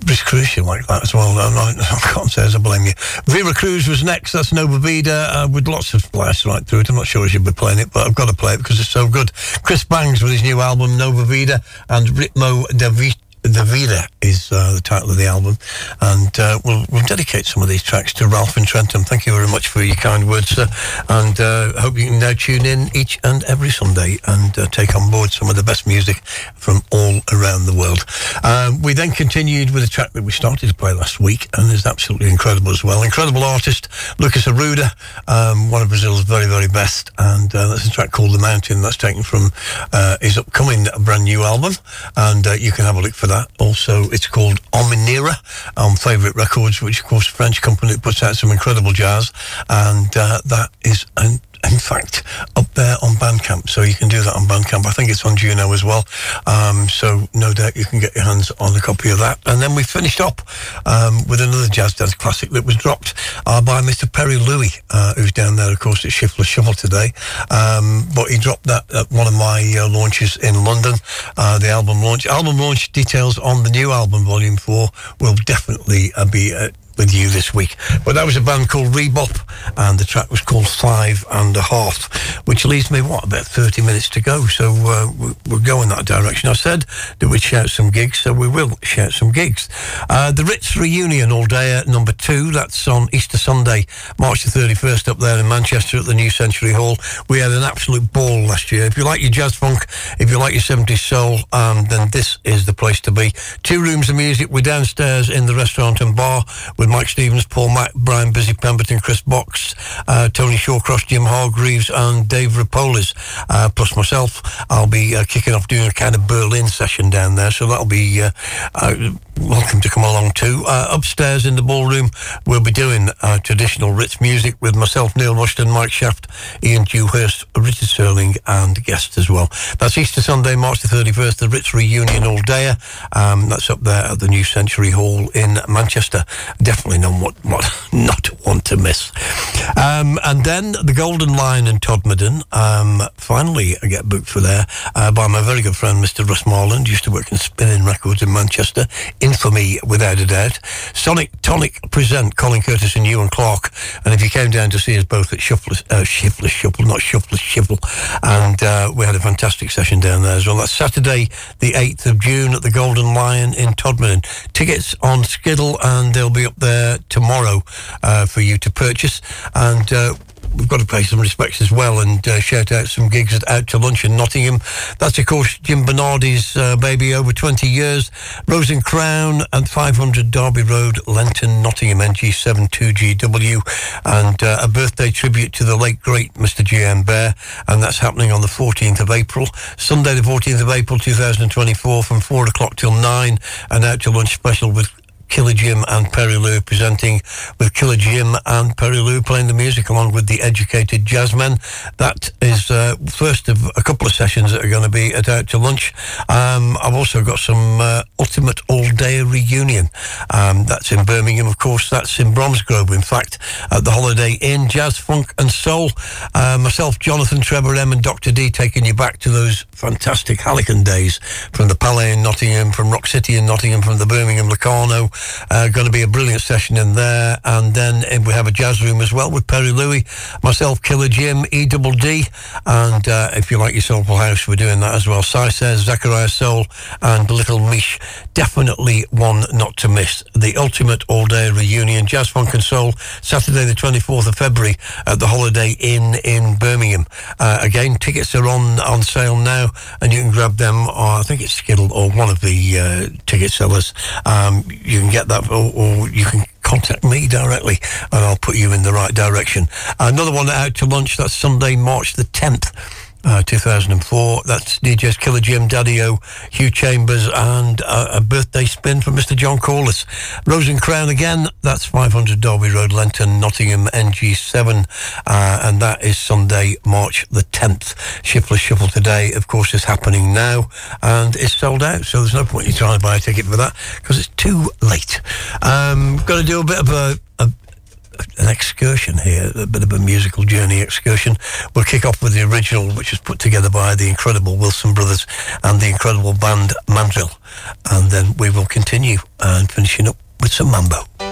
Brice Crucial like that as well. I can't say as I blame you. Vera Cruz was next. That's Nova Vida uh, with lots of splash right through it. I'm not sure I should be playing it, but I've got to play it because it's so good. Chris Bangs with his new album Nova Vida and Ritmo de Vita the Vida is uh, the title of the album, and uh, we'll, we'll dedicate some of these tracks to Ralph and Trentham. Thank you very much for your kind words, sir, and uh, hope you can now tune in each and every Sunday and uh, take on board some of the best music from all around the world. Um, we then continued with a track that we started to play last week, and is absolutely incredible as well. Incredible artist, Lucas Arruda, um, one of Brazil's very, very best, and uh, that's a track called The Mountain. That's taken from uh, his upcoming brand new album, and you can have a look for that. Also, it's called Ominira on Favourite Records, which, of course, a French company that puts out some incredible jazz. And uh, that is an in fact, up there on Bandcamp. So you can do that on Bandcamp. I think it's on Juno as well. Um, so no doubt you can get your hands on a copy of that. And then we finished up um, with another jazz dance classic that was dropped uh, by Mr. Perry Louis, uh, who's down there, of course, at Shiftless Shuffle today. Um, but he dropped that at one of my uh, launches in London, uh, the album launch. Album launch details on the new album, Volume 4, will definitely uh, be with you this week. But that was a band called Rebop, and the track was called Five and a Half, which leaves me, what, about 30 minutes to go. So uh, we're going that direction. I said that we'd shout some gigs, so we will shout some gigs. Uh, the Ritz Reunion All Day at number two, that's on Easter Sunday, March the 31st, up there in Manchester at the New Century Hall. We had an absolute ball last year. If you like your jazz funk, if you like your 70s soul, um, then this is the place to be. Two rooms of music. We're downstairs in the restaurant and bar with with Mike Stevens, Paul Mack, Brian Busy Pemberton, Chris Box, uh, Tony Shawcross, Jim Hargreaves, and Dave Rapolis, uh, plus myself. I'll be uh, kicking off doing a kind of Berlin session down there, so that'll be uh, uh, welcome to come along too. Uh, upstairs in the ballroom, we'll be doing traditional Ritz music with myself, Neil Rushton, Mike Shaft, Ian Dewhurst, Richard Searling, and guests as well. That's Easter Sunday, March the 31st, the Ritz reunion all day. Um, that's up there at the New Century Hall in Manchester. Definitely not what, what not want to miss. Um, and then the Golden Lion in Todmorden. Um, finally, I get booked for there uh, by my very good friend, Mr. Russ Marland. Used to work in Spin Inn Records in Manchester. Infamy, without a doubt. Sonic Tonic present Colin Curtis and Ewan Clark. And if you came down to see us both at Shuffless, uh, Shuffle, not Shuffless Shuffle, and uh, we had a fantastic session down there as well. That's Saturday, the 8th of June at the Golden Lion in Todman. Tickets on Skiddle, and they'll be up there there tomorrow uh, for you to purchase. And uh, we've got to pay some respects as well and uh, shout out some gigs at Out to Lunch in Nottingham. That's, of course, Jim Bernardi's uh, baby over 20 years. Rose and Crown and 500 Derby Road, Lenton, Nottingham, NG7 2GW. And uh, a birthday tribute to the late, great Mr. G.M. Bear. And that's happening on the 14th of April. Sunday, the 14th of April 2024 from 4 o'clock till 9. An Out to Lunch special with Killer Jim and Perry Louis presenting with Killer Jim and Perry Louis playing the music along with the educated jazzmen. That is uh, first of a couple of sessions that are going to be at Out to Lunch. Um, I've also got some uh, Ultimate All Day Reunion. Um, that's in Birmingham, of course. That's in Bromsgrove, in fact, at the Holiday Inn. Jazz, Funk and Soul. Uh, myself, Jonathan, Trevor M and Dr. D taking you back to those fantastic Hallican days from the Palais in Nottingham, from Rock City in Nottingham, from the Birmingham Locarno. Uh, going to be a brilliant session in there. And then we have a jazz room as well with Perry Louis, myself, Killer Jim, E Double D. And uh, if you like your Soulful House, we're doing that as well. Sai says, Zachariah Soul, and Little Mish. Definitely one not to miss. The ultimate all day reunion, Jazz Funk and Soul, Saturday, the 24th of February at the Holiday Inn in Birmingham. Uh, again, tickets are on, on sale now, and you can grab them, or I think it's Skiddle or one of the uh, ticket sellers. Um, you can get that, or, or you can contact me directly and I'll put you in the right direction. Another one out to lunch, that's Sunday, March the 10th. Uh, 2004. That's DJs Killer Jim, Daddy O, Hugh Chambers, and uh, a birthday spin from Mr. John Corliss. Rose and Crown again. That's 500 Derby Road, Lenton, Nottingham, NG7, uh, and that is Sunday, March the 10th. Shiftless Shuffle today, of course, is happening now, and it's sold out. So there's no point in trying to buy a ticket for that because it's too late. Um, Got to do a bit of a, a an excursion here, a bit of a musical journey excursion. We'll kick off with the original, which was put together by the incredible Wilson Brothers and the incredible band Mandrill. And then we will continue uh, and finishing up with some mambo.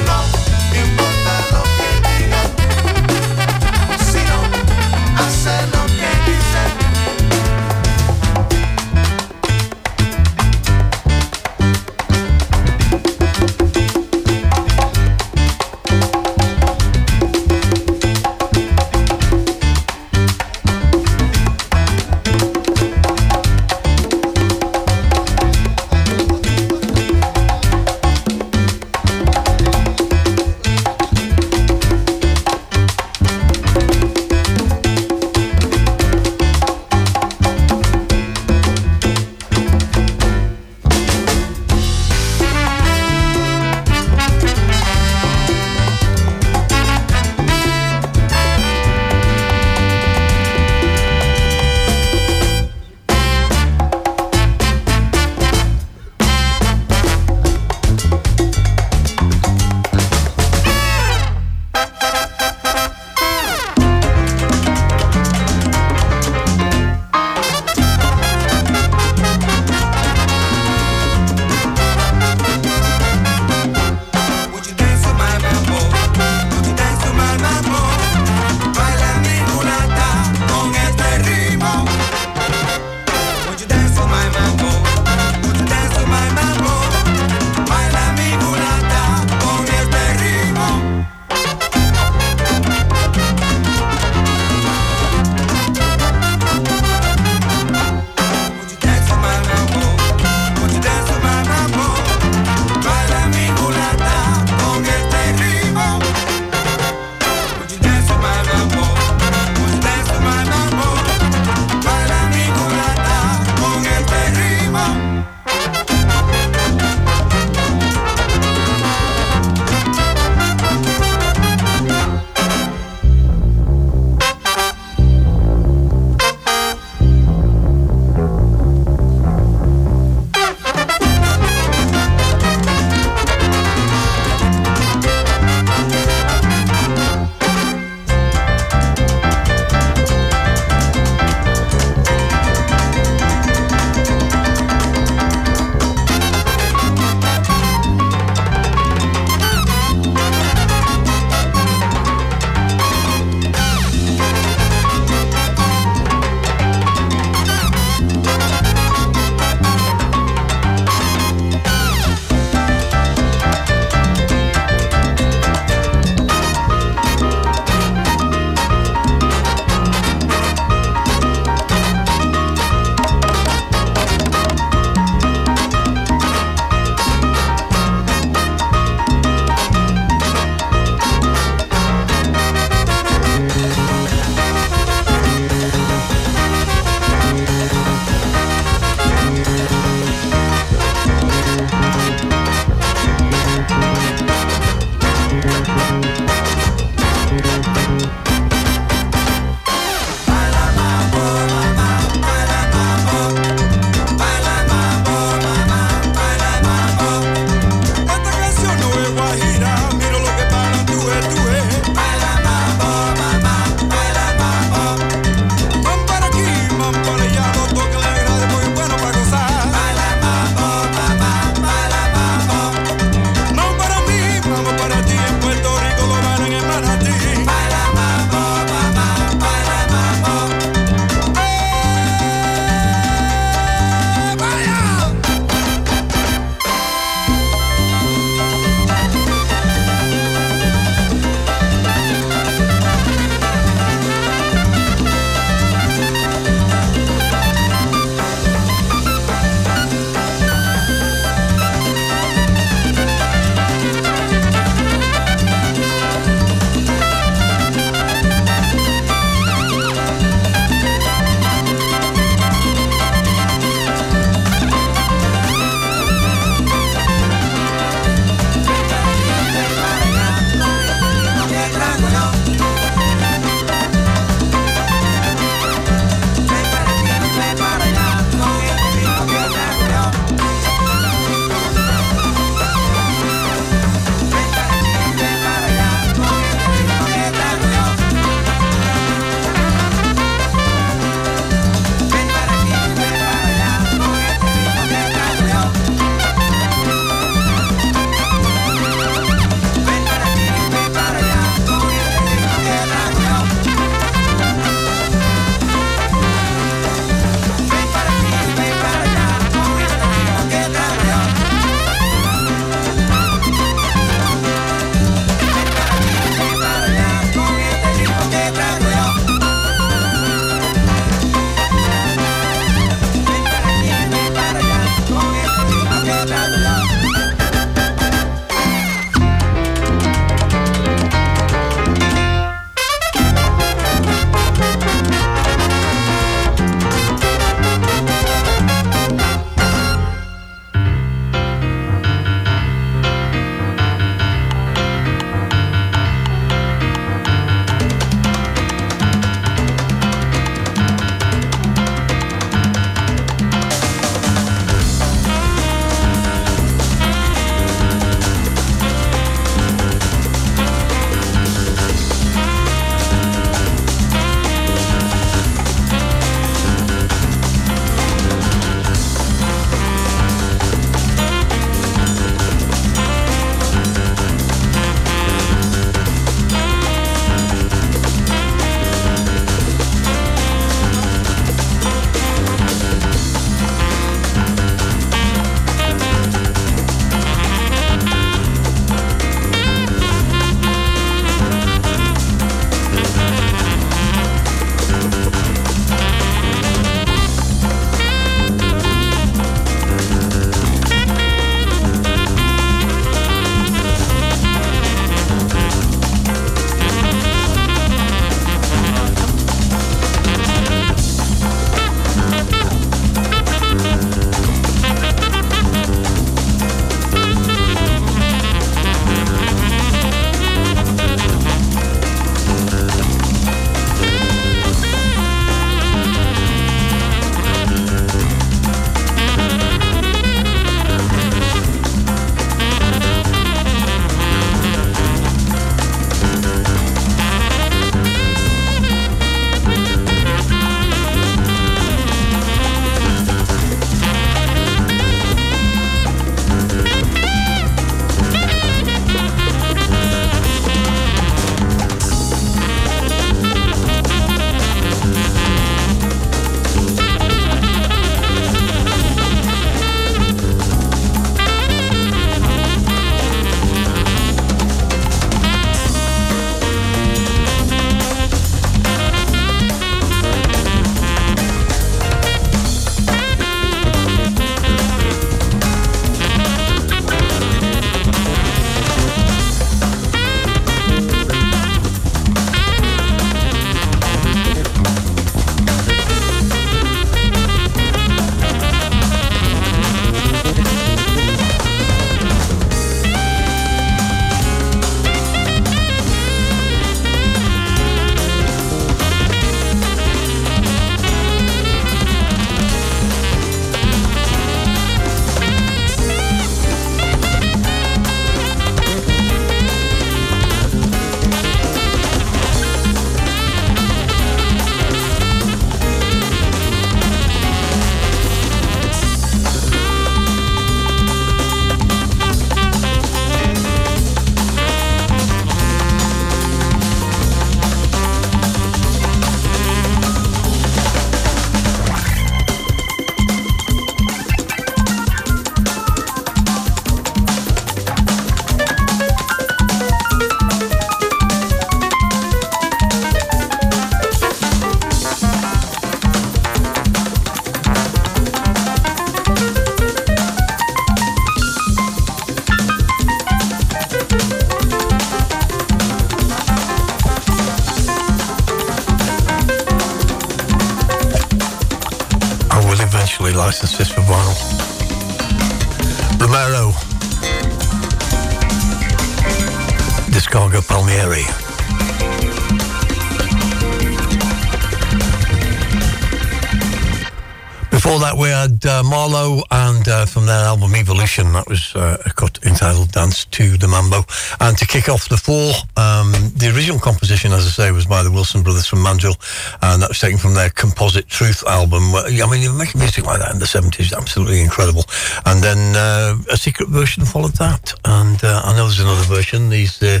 Was a cut entitled Dance to the Mambo. And to kick off the four, um, the original composition, as I say, was by the Wilson brothers from Mandrill, and that was taken from their Composite Truth album. I mean, you making music like that in the 70s, absolutely incredible. And then uh, a secret version followed that. And uh, I know there's another version, these uh,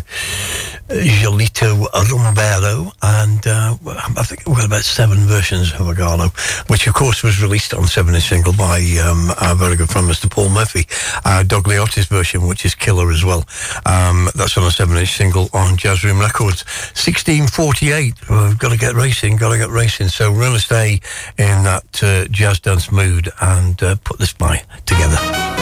Jolito I think we've got about seven versions of Hagalo, which of course was released on seven-inch single by um, our very good friend Mr. Paul Murphy. Uh, Doug Liotti's version, which is killer as well. Um, that's on a seven-inch single on Jazz Room Records. 1648, we've got to get racing, got to get racing. So we're going to stay in that uh, jazz dance mood and uh, put this by together.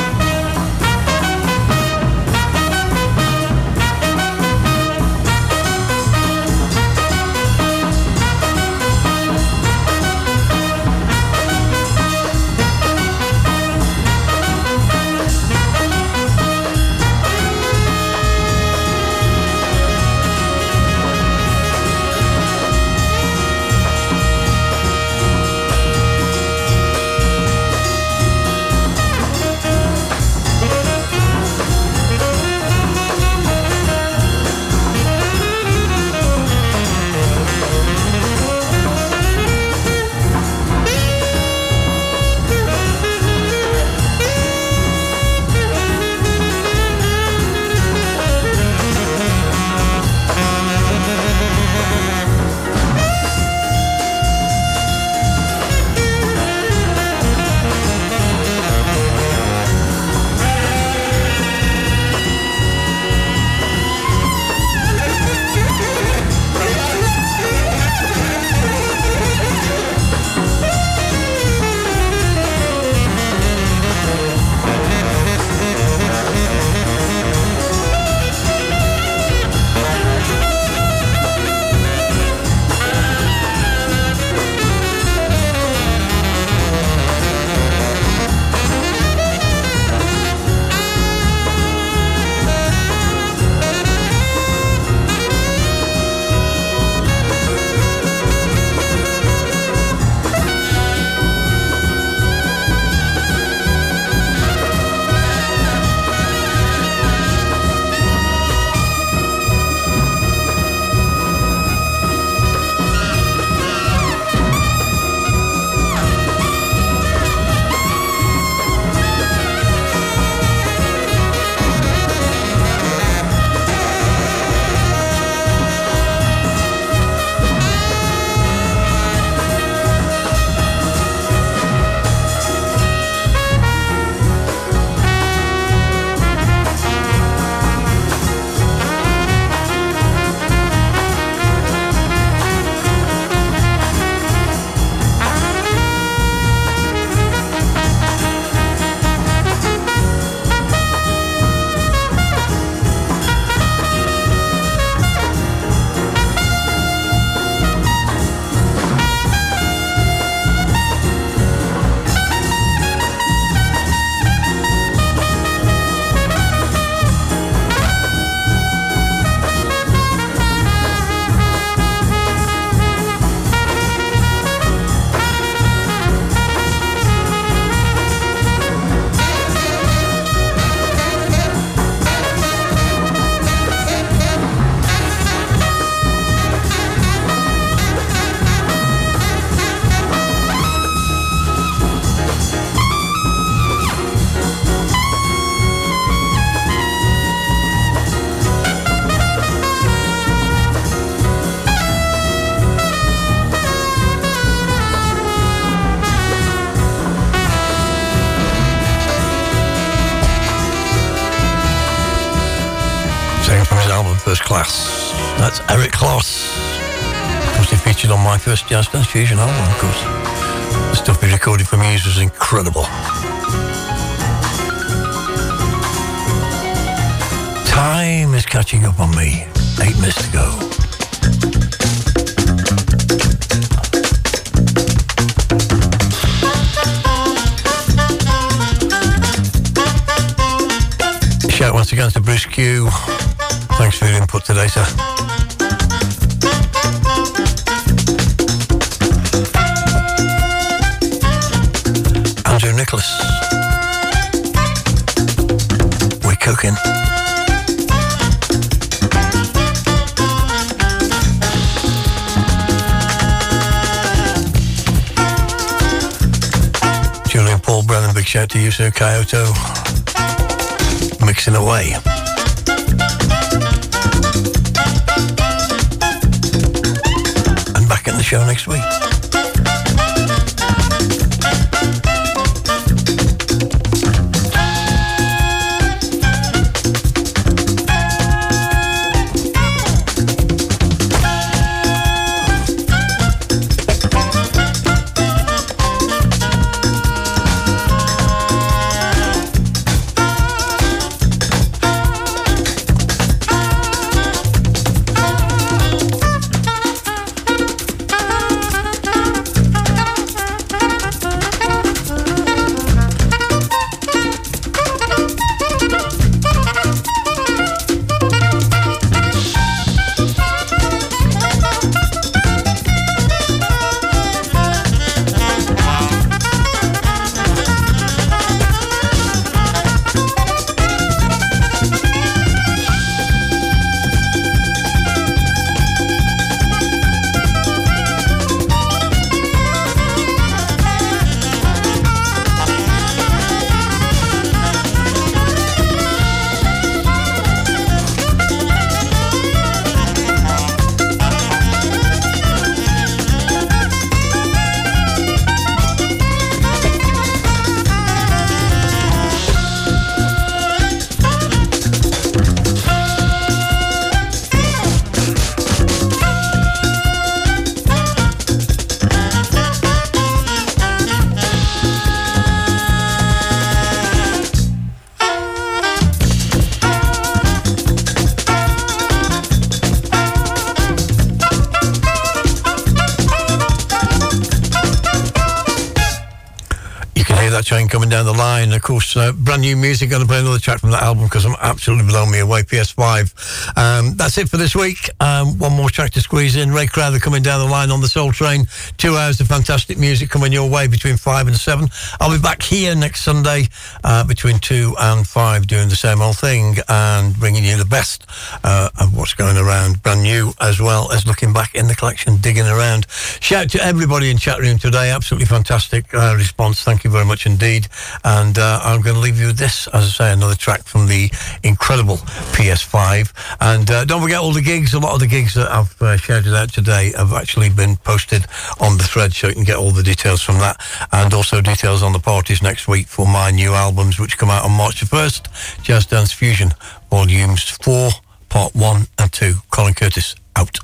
Of course, uh, brand new music. Going to play another track from that album because I'm absolutely blown me away. PS5. Um, that's it for this week. Um, one more track to squeeze in. Ray Crowther coming down the line on the Soul Train. Two hours of fantastic music coming your way between five and seven. I'll be back here next Sunday uh, between two and five doing the same old thing and bringing you the best uh, of what's going around, brand new as well as looking back in the collection, digging around. Shout to everybody in chat room today. Absolutely fantastic uh, response. Thank you very much indeed. And uh, I'm going to leave you with this, as I say, another track from the incredible PS5. And uh, don't forget all the gigs. A lot of the gigs that I've uh, shouted out today have actually been posted on the thread, so you can get all the details from that. And also details on the parties next week for my new albums, which come out on March the 1st. Jazz Dance Fusion, Volumes 4, Part 1 and 2. Colin Curtis, out.